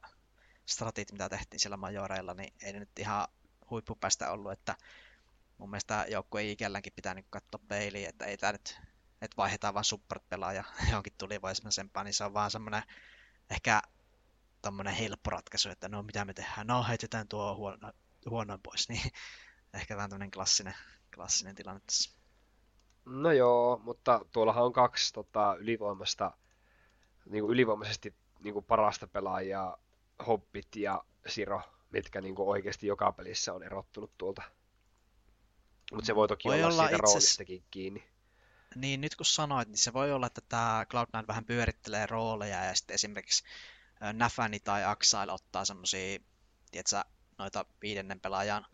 stratit, mitä tehtiin siellä majoreilla, niin ei ne nyt ihan huippupäästä ollut, että mun mielestä joukkueen ikälläänkin pitää niin katsoa peiliin, että ei tää nyt, että vaihdetaan vaan support-pelaaja [LAUGHS] johonkin tulivoimaisempaan, niin se on vaan semmoinen ehkä tommonen helppo ratkaisu, että no mitä me tehdään, no heitetään tuo huono, huonoin pois, niin [LAUGHS] ehkä vähän tämmöinen klassinen, klassinen tilanne tässä. No joo, mutta tuollahan on kaksi tota, ylivoimasta, niin kuin ylivoimaisesti niin kuin parasta pelaajaa, Hobbit ja Siro, mitkä niin kuin oikeasti joka pelissä on erottunut tuolta. Mutta se voi toki Voi olla, olla siitä itse asiassa- roolistakin kiinni. Niin nyt kun sanoit, niin se voi olla, että tämä Cloud9 vähän pyörittelee rooleja ja sitten esimerkiksi Nafani tai Axile ottaa semmosia, tiedätkö, noita viidennen pelaajan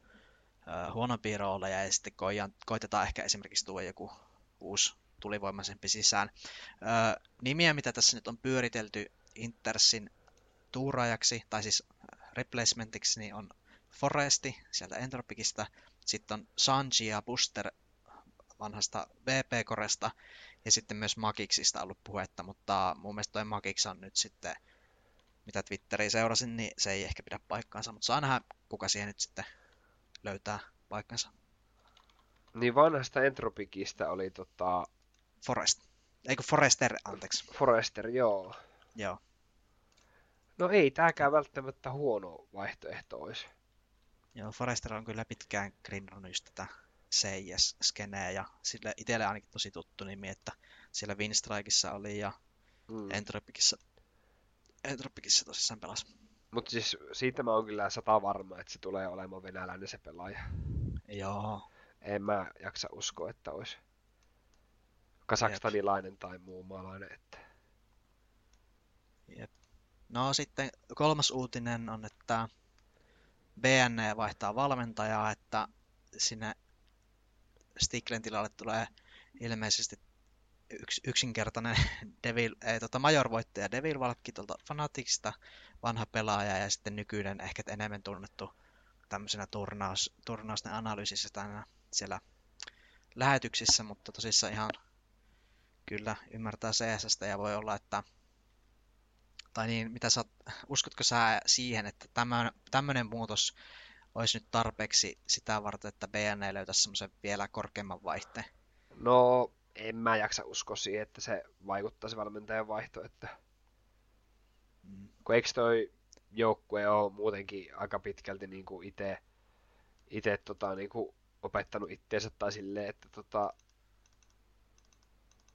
huonompia rooleja ja sitten koijan, koitetaan ehkä esimerkiksi tuoda joku uusi tulivoimaisempi sisään. Ö, nimiä, mitä tässä nyt on pyöritelty Intersin tuuraajaksi, tai siis replacementiksi, niin on Foresti sieltä Entropicista, sitten on Sanji ja Buster vanhasta VP-koresta ja sitten myös Magiksista ollut puhetta, mutta mun mielestä toi Magix on nyt sitten, mitä Twitteriä seurasin, niin se ei ehkä pidä paikkaansa, mutta saa nähdä, kuka siihen nyt sitten löytää paikkansa. Niin vanhasta Entropikista oli tota, Forest. Eikö Forester, anteeksi. Forester, joo. Joo. No ei tääkään välttämättä huono vaihtoehto olisi. Joo, Forester on kyllä pitkään grindannut just tätä CIS-skeneä ja sille itselle ainakin tosi tuttu nimi, että siellä Winstrikeissa oli ja Mm. Entropicissa, Entropicissa tosissaan pelasi. Mutta siis siitä mä oon kyllä sata varma, että se tulee olemaan venäläinen se pelaaja. Joo, En mä jaksa uskoa, että olisi kasakstanilainen tai muu maalainen. Että... Jep. No sitten kolmas uutinen on, että BN vaihtaa valmentajaa, että sinne Stiklen tilalle tulee ilmeisesti yks, yksinkertainen [LAUGHS] Devil, ei, tota Major-voittaja Devil Valkki tuolta Fanaticsista, vanha pelaaja ja sitten nykyinen ehkä enemmän tunnettu tämmöisenä turnaus, turnausten analyysissä tänä siellä lähetyksissä, mutta tosissaan ihan kyllä ymmärtää CSstä ja voi olla, että tai niin, mitä sä, uskotko sä siihen, että tämmöinen, muutos olisi nyt tarpeeksi sitä varten, että BN löytäisi semmoisen vielä korkeamman vaihteen? No, en mä jaksa uskoa siihen, että se vaikuttaisi valmentajan vaihto. Että... Mm. Kun eikö toi joukkue ole muutenkin aika pitkälti niin kuin itse ite, tota, niin kuin opettanut itteensä tai silleen, että tota,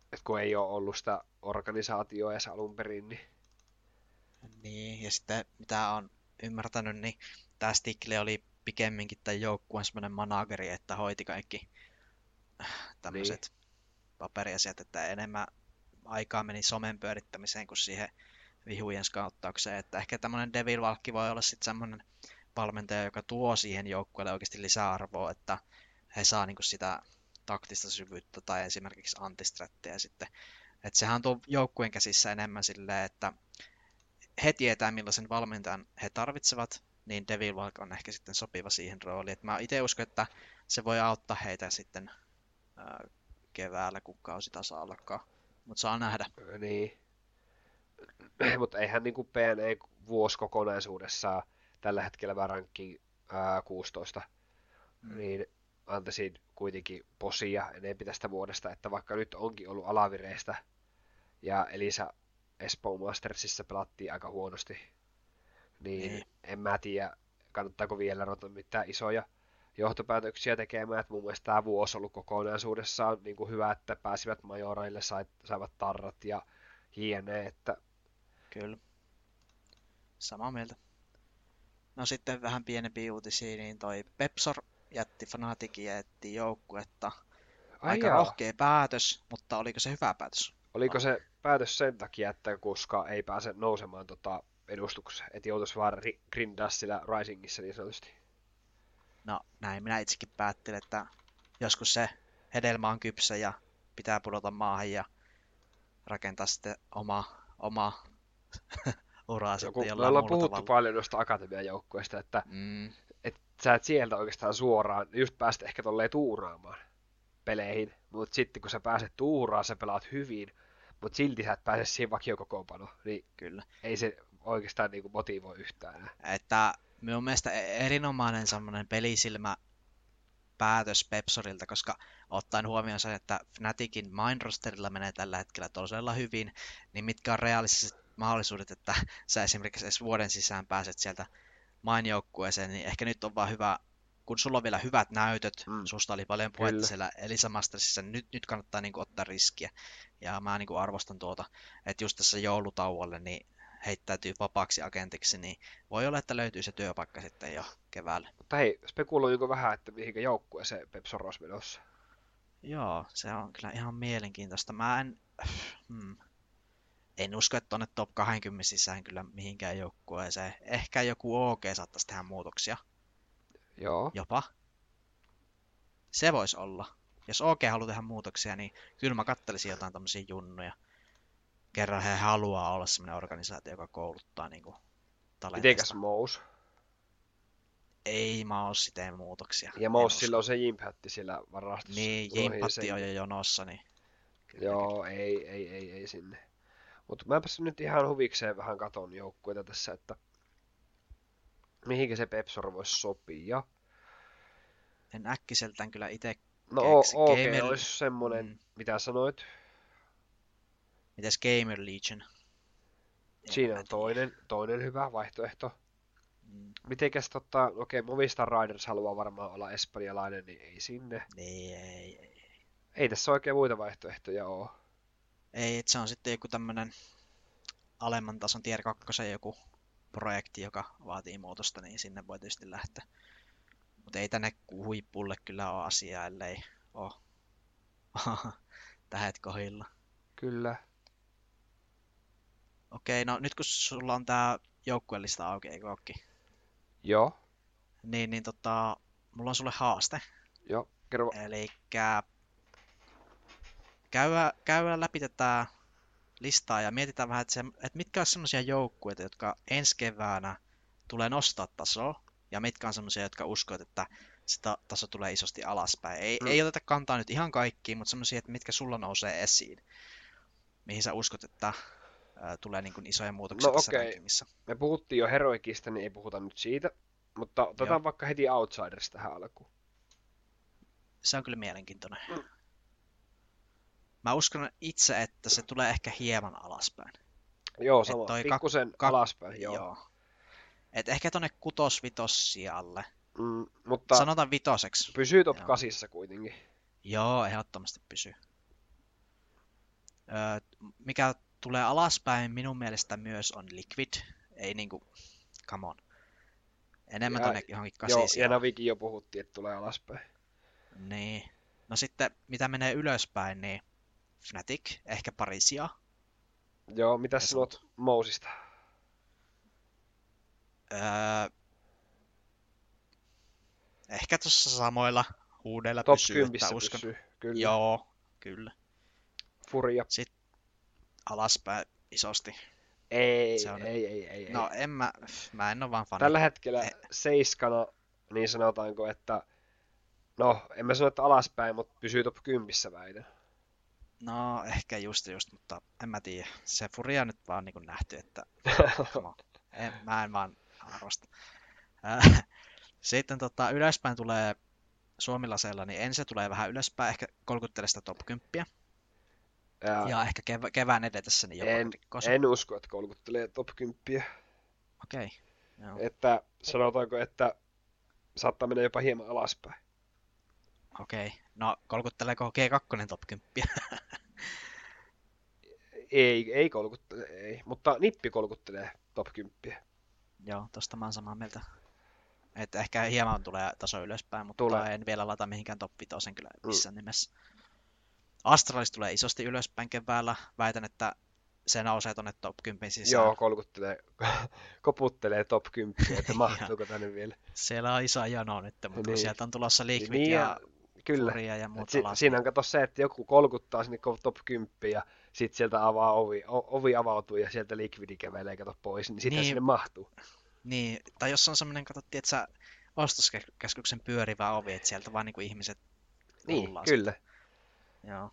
että kun ei ole ollut sitä organisaatioa edes alun perin, niin Niin, ja sitten mitä on ymmärtänyt, niin tämä Stickle oli pikemminkin tämän joukkueen semmoinen manageri, että hoiti kaikki tämmöiset paperiasiat, että enemmän aikaa meni somen pyörittämiseen kuin siihen vihujen skauttaukseen, että ehkä tämmöinen Devil Valkki voi olla sitten semmoinen valmentaja, joka tuo siihen joukkueelle oikeasti lisäarvoa, että he saa niinku sitä taktista syvyyttä tai esimerkiksi antisträttiä sitten. Että sehän on tuo joukkueen käsissä enemmän silleen, että he tietää millaisen valmentajan he tarvitsevat, niin Devil Valk on ehkä sitten sopiva siihen rooliin. Et mä itse uskon, että se voi auttaa heitä sitten keväällä, kun kausi tasa alkaa. Mutta saa nähdä. Niin. [CLEARS THROAT] Mutta eihän niinku PNE vuosi kokonaisuudessaan tällä hetkellä vaan ranking ää, 16, Mm. niin antaisin kuitenkin posia enempi tästä vuodesta, että vaikka nyt onkin ollut alavireistä ja Elisa Espoo Mastersissa pelattiin aika huonosti, niin, Niin. en mä tiedä, kannattaako vielä ruveta mitään isoja, johtopäätöksiä tekemään, että mun mielestä tämä vuosi on ollut kokonaisuudessaan niin kuin hyvä, että pääsivät majoreille, sait, saivat tarrat ja jne, että Kyllä. Samaa mieltä. No sitten vähän pienempi uutisia, niin toi Pepsor jätti Fanatikin ja jätti joukkuetta. Aika jaa. rohkea päätös, mutta oliko se hyvä päätös? Oliko se päätös sen takia, että koska ei pääse nousemaan tota edustukseen, että joutuisi vaan ri- grindaa sillä Risingissa niin sanotusti? No näin minä itsekin päättelin, että joskus se hedelmä on kypsä ja pitää pudota maahan ja rakentaa sitten oma, oma [LAUGHS] uraa No, sitten kun me jollain ollaan puhuttu tavalla. paljon noista akatemian joukkueista, että Mm, et sä et sieltä oikeastaan suoraan just pääset ehkä tolleen tuuraamaan peleihin, mutta sitten kun sä pääset tuuraan, sä pelaat hyvin, mutta silti sä et pääse siihen vakiokokoonpanoon, niin kyllä. ei se oikeastaan niinku motivoi yhtään. Että minun mielestä e- erinomainen semmoinen pelisilmä päätös Pepsorilta, koska ottaen huomioon sen, että Fnaticin main rosterilla menee tällä hetkellä todella hyvin, niin mitkä on realistiset mahdollisuudet, että [LAUGHS] sä esimerkiksi edes vuoden sisään pääset sieltä main joukkueeseen, niin ehkä nyt on vaan hyvä, kun sulla on vielä hyvät näytöt, Mm. susta oli paljon puhetta Kyllä. siellä Elisa Mastersissa, niin nyt, nyt kannattaa niin ottaa riskiä. Ja mä niin arvostan tuota, että just tässä joulutauolle niin heittäytyy vapaaksi agentiksi, niin voi olla, että löytyy se työpaikka sitten jo keväällä. Mutta hei, spekuloinko vähän, että mihinkä joukkueeseen Pepson olisi menossa? Joo, se on kyllä ihan mielenkiintoista. Mä en, hmm, en usko, että tonne top 20 sisään kyllä mihinkään joukkueeseen. Ehkä joku OG saattaisi tehdä muutoksia Joo. jopa. Se voisi olla. Jos OG haluaa tehdä muutoksia, niin kyllä mä kattelisin jotain tämmöisiä junnuja. Kerran he haluaa olla semmoinen organisaatio, joka kouluttaa niinku talenteista. Mitenkäs Mous? Ei mä oo tee muutoksia. Ja usko. sillä on se impatti sillä varastossa. Niin, Jimpatti on jo jonossa, niin kyllä, Joo, ei, ei, ei, ei sinne. Mutta mäpäs nyt ihan huvikseen vähän katon joukkueita tässä, että mihinkä se Pepsor voisi sopia. En äkkiseltään kyllä itse No. OG Gamer- olisi semmonen, Mm. mitä sanoit? Mites Gamer Legion? En Siinä on toinen, toinen hyvä vaihtoehto. Mm, Mitenkäs tota, okei, Movistar Riders haluaa varmaan olla espanjalainen, niin ei sinne. Niin, ei, ei. Ei tässä oikein muita vaihtoehtoja ole. Ei, se on sitten joku tämmönen alemman tason tier 2 joku projekti, joka vaatii muutosta, niin sinne voi tietysti lähteä. Mutta ei tänne huipulle kyllä ole asiaa, ellei ole [LAUGHS] tähet kohilla. Kyllä. Okei, no nyt kun sulla on tää joukkueellista auki, eikö ookin? Joo, Niin, niin tota, mulla on sulle haaste. joo. Kerro. Eli käydä, käydä läpi tätä listaa ja mietitään vähän, että, se, että mitkä on sellaisia joukkueita, jotka ensi keväänä tulee nostaa tasoa, ja mitkä on sellaisia, jotka uskovat, että sitä taso tulee isosti alaspäin. Ei, Mm. ei oteta kantaa nyt ihan kaikkiin, mutta sellaisia, että mitkä sulla nousee esiin. Mihin sä uskot, että ää, tulee niin kuin isoja muutoksia No tässä okei. rankingissa. Me puhuttiin jo Heroikista, niin ei puhuta nyt siitä. Mutta otetaan Joo. vaikka heti Outsiders tähän alkuun. Se on kyllä mielenkiintoinen. Mm. Mä uskon itse, että se tulee ehkä hieman alaspäin. Joo, Et sama. toi kak- Pikkusen kak- alaspäin, joo. Joo. Et ehkä tonne kutos-vitos sijalle. Mm, mutta Sanotaan vitoseksi. pysyy top Joo. 8 kuitenkin. Joo, ehdottomasti pysyy. Öö, mikä tulee alaspäin minun mielestä myös on Liquid. Ei niinku, come on. Enemmän Ja- tonne johonkin Joo, kasi ja Navikin jo puhuttiin, että tulee alaspäin. Niin. No sitten, mitä menee ylöspäin, niin Fnatic, ehkä Parisia. Joo, mitä sanot Mousista? Öö, ehkä tuossa samoilla huudeilla Top pysyy, 10 että uskon. pysyy. Kyllä. Joo, kyllä. Furia. Alaspäin isosti. Ei, Se on- ei, ei, ei, ei. No en mä, mä en ole vaan fani. Tällä hetkellä Eh. seiskana, niin sanotaanko, että no, en mä sano, että alaspäin, mutta pysyy top 10 väitän. No ehkä just just, mutta en mä tiedä. Se Furia nyt vaan niin nähty, että [LAUGHS] en, mä en vaan arvosta. Ää, Sitten tota, ylöspäin tulee Suomilaseella, niin ensin se tulee vähän ylöspäin, ehkä kolkuttelee sitä top 10. Ja Ja ehkä kev- kevään edetessä niin en, rikkoo sen. en usko, että kolkuttelee top 10. Okei. Joo. Että sanotaanko, että saattaa mennä jopa hieman alaspäin. Okei. No, kolkutteleeko G2 top 10? [LAUGHS] Ei, ei kolkuttele, ei. Mutta Nippi kolkuttelee top 10. Joo, tosta mä oon samaa mieltä. Että ehkä hieman tulee taso ylöspäin, mutta Tulee. en vielä laita mihinkään top 5 kyllä missään nimessä. Astralis tulee isosti ylöspäin keväällä. Väitän, että se nousee tonne top 10 sisään. Joo, kolkuttelee, [LAUGHS] koputtelee top 10, että [LAUGHS] [LAUGHS] mahtuuko tänne vielä. Siellä on iso jono nyt, mutta Niin. niin. sieltä on tulossa Liquid Niin, ja, ja, kyllä. Furia ja muuta si- siinä on kato se, että joku kolkuttaa sinne top 10 ja sitten sieltä avaa ovi, o- ovi avautuu ja sieltä likvidi kävelee kato pois, niin sitä Niin. sinne mahtuu. Niin, tai jos on semmoinen, katsottiin, että sä ostoskeskuksen pyörivä ovi, että sieltä vaan niinku ihmiset Niin, kyllä. sitten. Joo.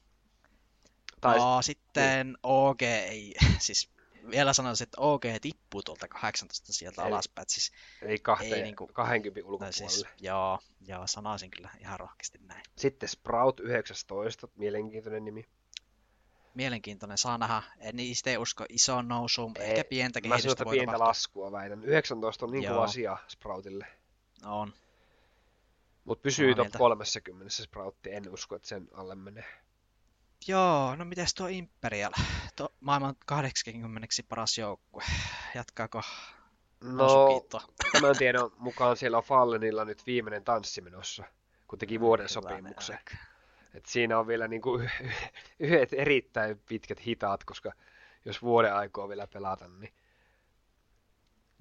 Tai no, sitten OG ei, [LAUGHS] siis vielä sanoisin, että OG tippuu tuolta 18 sieltä Eli- alaspäin. Siis, ei kahteen, ei niinku- 20 tai ulkopuolelle. siis, joo, joo, sanoisin kyllä ihan rohkeasti näin. Sitten Sprout 19, mielenkiintoinen nimi. Mielenkiintoinen, saa nähdä. En niistä ei usko isoon nousuun, Ei, ehkä pientä Mä sanon, kehitystä että voi pientä tapahtua. laskua väitän. 19 on niin kova asia Sproutille. On. Mutta pysyy top mieltä. 30 Sproutti, en usko, että sen alle menee. Joo, no mites tuo Imperial? Tuo maailman 80 paras joukkue. Jatkaako No, [LAUGHS] tämän tiedon mukaan siellä on Fallenilla nyt viimeinen tanssi menossa, kun teki vuoden Hyvä sopimuksen. Et siinä on vielä niinku yhdet erittäin pitkät hitaat, koska jos vuoden aikoo vielä pelata, niin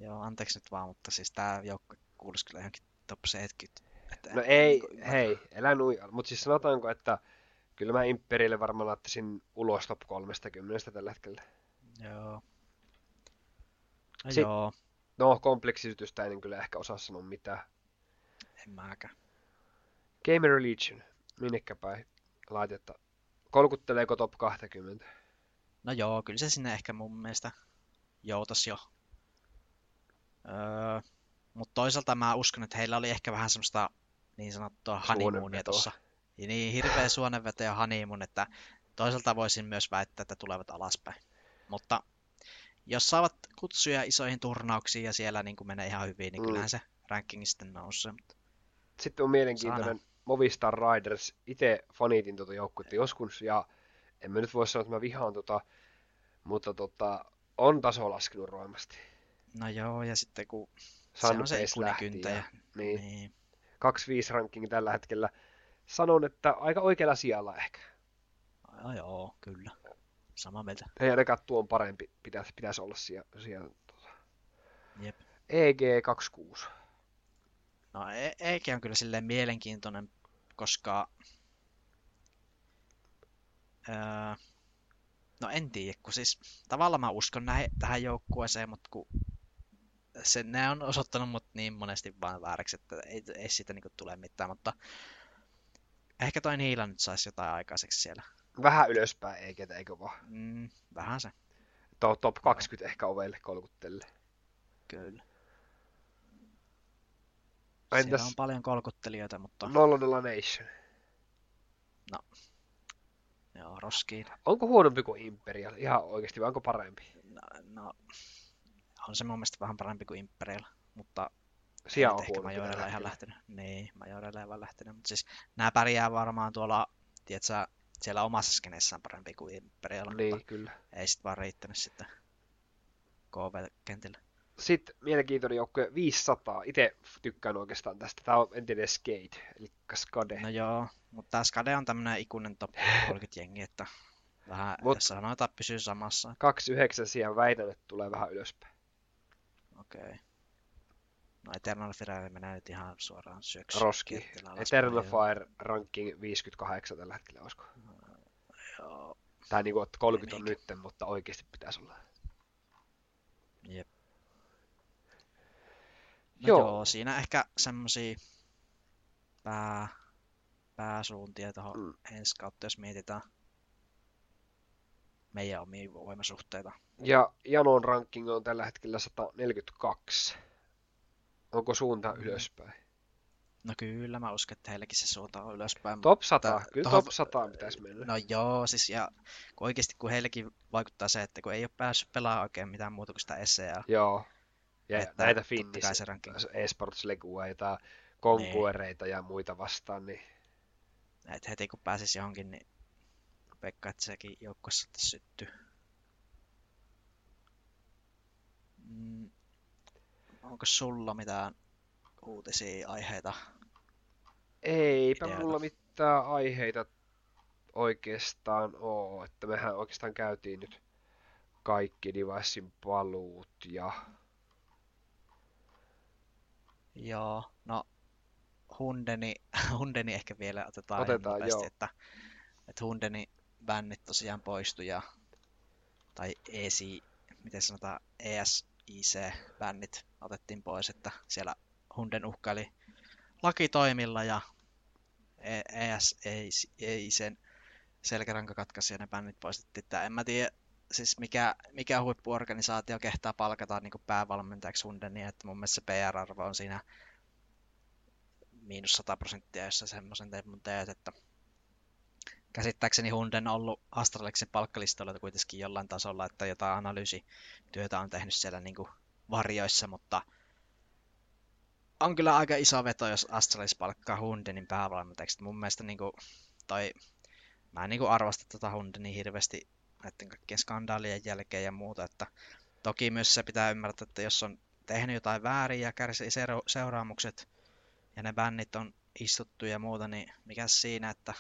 Joo, anteeksi nyt vaan, mutta siis tää joukkue kuulisi kyllä johonkin top 70. Että no ei, niinku ymmärrä. hei, elä nuijalla. Mutta siis sanotaanko, että kyllä mä Imperille varmaan laittaisin ulos top 30 tällä hetkellä. Joo. No Sit- joo, No, kompleksisyytystä en kyllä ehkä osaa sanoa mitään. en mäkään. Gamer Legion, minnekä päin laitetta. Kolkutteleeko top 20? No joo, kyllä se sinne ehkä mun mielestä joutas jo. Öö, mutta toisaalta mä uskon, että heillä oli ehkä vähän semmoista niin sanottua honeymoonia tuossa. Ja niin hirveä suonenveto ja honeymoon, että toisaalta voisin myös väittää, että tulevat alaspäin. Mutta jos saavat kutsuja isoihin turnauksiin ja siellä niin kuin menee ihan hyvin, niin Mm. kyllähän se rankingi sitten nousee. Mutta Sitten on mielenkiintoinen Movistar Riders. Itse fanitin tuota joukkuetta joskus ja en mä nyt voi sanoa, että mä vihaan tota, mutta tota, on taso laskenut roimasti. no joo, ja sitten kun se on se ikunikyntäjä. ja niin, Niin. 2-5 ranking tällä hetkellä. Sanon, että aika oikealla sijalla ehkä. No joo, kyllä. Samaa mieltä. Ei ainakaan tuon parempi pitäisi, pitäisi olla siellä. siellä. E Jep. EG26. No E- Eike on kyllä silleen mielenkiintoinen, koska... Öö, no en tiedä, kun siis tavallaan mä uskon näin, tähän joukkueeseen, mutta kun se, ne on osoittanut mut niin monesti vaan vääräksi, että ei, ei siitä niinku tule mitään, mutta ehkä toi Niila nyt saisi jotain aikaiseksi siellä. Vähän ylöspäin EGtä, eikö vaan? Mm, vähän se, Tuo top 20 ehkä ovelle kolkuttelle. kyllä. Entäs Siellä on paljon kolkuttelijoita, mutta Nolla Nation? joo, roskiin. Onko huonompi kuin Imperial? Ihan oikeasti, vai onko parempi? No, no, on se mun mielestä vähän parempi kuin Imperial, mutta Sija ei on huonompi Majorella ihan lähtenyt. Niin, Majorella ei vaan lähtenyt, mutta siis nämä pärjää varmaan tuolla, tiedätkö, siellä omassa skeneessään parempi kuin Imperial, Niin, mutta kyllä. ei sitten vaan riittänyt sitten KV-kentillä. Sitten mielenkiintoinen joukkue 500. Itse tykkään oikeastaan tästä. Tämä on entinen Skate, eli Skade. No joo, mutta tämä Skade on tämmönen ikuinen top 30 jengi, että vähän, Mut- sanotaan, että pysyy samassa. 29 sijaan väitän, että tulee vähän ylöspäin. Okei. Okay. No Eternal Fire menee nyt ihan suoraan syöksy. Roski. Eternal. Fire ranking 58 tällä hetkellä, olisiko? Joo, Tai niinku, että 30 on nytten, mutta oikeasti pitäisi olla. jep. No Joo. joo. siinä ehkä semmosia pää, pääsuuntia tuohon mm. ensi kautta, jos mietitään meidän omia voimasuhteita. Ja Janon ranking on tällä hetkellä 142. Onko suunta Mm. ylöspäin? No kyllä, mä uskon, että heilläkin se suunta on ylöspäin. Top 100. Tää- Kyllä tohon- top 100 pitäisi mennä. No joo, siis ja kun oikeasti kun heillekin vaikuttaa se, että kun ei ole päässyt pelaamaan oikein mitään muuta kuin sitä SEA, Joo. Ja Että näitä Finnish eSports Legua ja tää konkuereita ja muita vastaan, niin Et heti kun pääsisi johonkin, niin Pekka, että sekin joukkueessa syttyy. Mm, onko sulla mitään uutisia, aiheita? eipä Ideoita. mulla mitään aiheita oikeastaan oo, että mehän oikeastaan käytiin nyt kaikki Devicein paluut ja Joo, no Hundeni, [LAUGHS] Hundeni ehkä vielä otetaan, Otetaan, nopeasti, että, että Hundeni bännit tosiaan poistui ja, tai ESI, miten sanotaan, ESIC-bännit otettiin pois, että siellä Hunden uhkaili lakitoimilla ja E- ES ei, ei sen selkäranka katkaisi ja ne bännit poistettiin. Tää en mä tiedä, siis mikä, mikä huippuorganisaatio kehtaa palkata niin päävalmentajaksi Hundenia, että mun mielestä se PR-arvo on siinä miinus 100 prosenttia, jos semmoisen tempun teet, että käsittääkseni Hunden on ollut Astralexin palkkalistoilla kuitenkin jollain tasolla, että jotain analyysityötä on tehnyt siellä niin kuin varjoissa, mutta on kyllä aika iso veto, jos Astralis palkkaa Hundenin päävalmentajaksi. Mun mielestä niin kuin, toi, mä en niin kuin arvosta tuota Hundenin hirveästi näiden kaikkien skandaalien jälkeen ja muuta, että toki myös se pitää ymmärtää, että jos on tehnyt jotain väärin ja kärsii seura- seuraamukset ja ne bännit on istuttu ja muuta, niin mikä siinä, että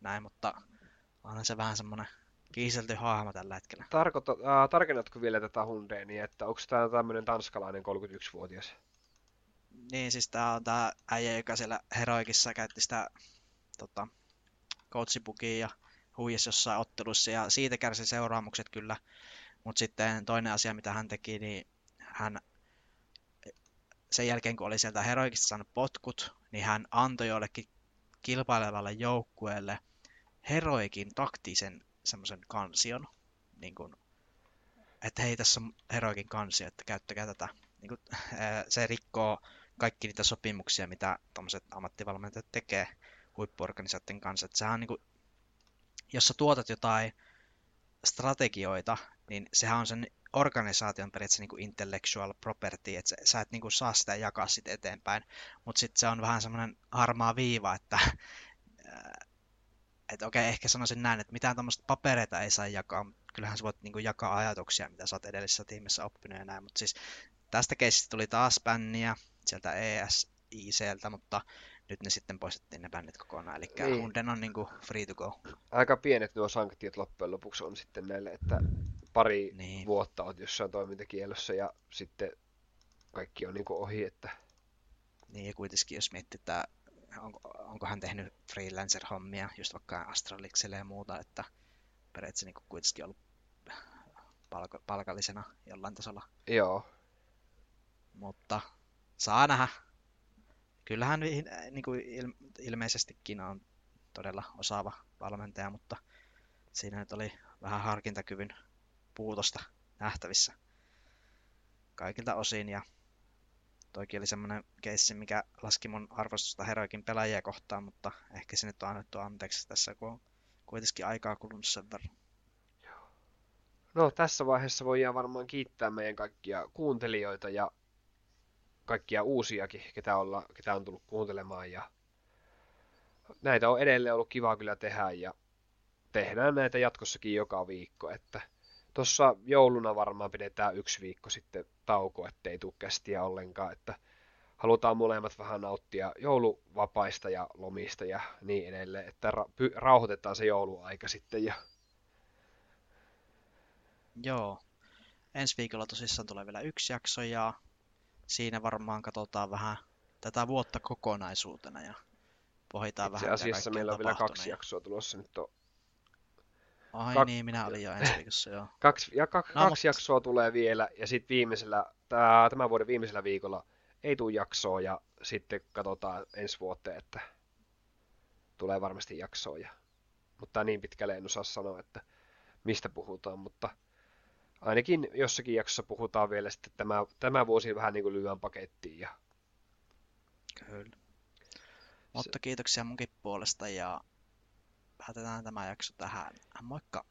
näin, mutta onhan se vähän semmoinen kiiselty hahmo tällä hetkellä. tarkoita, äh, tarkennatko vielä tätä Hundeenia, että onko tämä tämmöinen tanskalainen 31-vuotias? Niin, siis tää on tää äijä, joka siellä Heroikissa käytti sitä tota, coachibukia ja huijasi jossain ottelussa ja siitä kärsi seuraamukset kyllä. Mutta sitten toinen asia, mitä hän teki, niin hän sen jälkeen, kun oli sieltä Heroikista saanut potkut, niin hän antoi jollekin kilpailevalle joukkueelle Heroikin taktisen semmoisen kansion, niin kuin, että hei, tässä on Heroikin kansio, että käyttäkää tätä. Niin kuin, [LAUGHS] se rikkoo kaikki niitä sopimuksia, mitä tuommoiset ammattivalmentajat tekee huippuorganisaatioiden kanssa. Että sehän on niin kuin, jos sä tuotat jotain strategioita, niin sehän on sen organisaation periaatteessa niin kuin intellectual property, että sä et niin kuin saa sitä jakaa sit eteenpäin, mutta sitten se on vähän semmoinen harmaa viiva, että [LAUGHS] että okei, ehkä sanoisin näin, että mitään tämmöistä papereita ei saa jakaa, mutta kyllähän sä voit niin kuin jakaa ajatuksia, mitä sä oot edellisessä tiimissä oppinut ja näin, mutta siis tästä keisistä tuli taas bänniä sieltä ESICltä, mutta nyt ne sitten poistettiin ne bännit kokonaan, eli Niin. Hunden on niin kuin free to go. Aika pienet nuo sanktiot loppujen lopuksi on sitten näille, että pari Niin. vuotta oot jossain toimintakielossa ja sitten kaikki on niin kuin ohi, että Niin ja kuitenkin jos miettii, että onko, onko hän tehnyt freelancer-hommia just vaikka Astralixille ja muuta, että periaatteessa niin kuitenkin ollut palko, palkallisena jollain tasolla, joo, mutta saa nähdä. Kyllähän niin kuin il, ilmeisestikin on todella osaava valmentaja, mutta siinä nyt oli vähän harkintakyvyn puutosta nähtävissä kaikilta osin ja toikin oli semmoinen keissi, mikä laski mun arvostusta Heroikin pelaajia kohtaan, mutta ehkä se nyt on annettu anteeksi tässä, kun on kuitenkin aikaa kulunut sen verran. No tässä vaiheessa voidaan varmaan kiittää meidän kaikkia kuuntelijoita ja kaikkia uusiakin, ketä, olla, ketä on tullut kuuntelemaan. Ja näitä on edelleen ollut kiva kyllä tehdä ja tehdään näitä jatkossakin joka viikko. Että tuossa jouluna varmaan pidetään yksi viikko sitten tauko, ettei tule kästiä ollenkaan. Että halutaan molemmat vähän nauttia jouluvapaista ja lomista ja niin edelleen, että ra- py- rauhoitetaan se jouluaika sitten ja Joo. Ensi viikolla tosissaan tulee vielä yksi jakso ja siinä varmaan katsotaan vähän tätä vuotta kokonaisuutena ja pohditaan Itse vähän, mitä asiassa meillä on vielä kaksi ja- jaksoa tulossa nyt on Ai Kak- niin, minä olin jo ensi viikossa, joo. Kaksi, ja kak, No, kaksi mut- jaksoa tulee vielä, ja sitten viimeisellä, tää, tämän vuoden viimeisellä viikolla ei tule jaksoa, ja sitten katsotaan ensi vuoteen, että tulee varmasti jaksoa. Ja, mutta niin pitkälle en osaa sanoa, että mistä puhutaan, mutta ainakin jossakin jaksossa puhutaan vielä sitten tämä, tämä vuosi vähän niin kuin lyhyen pakettiin. Ja Kyllä. Mutta kiitoksia munkin puolesta ja päätetään tämä jakso tähän. Moikka!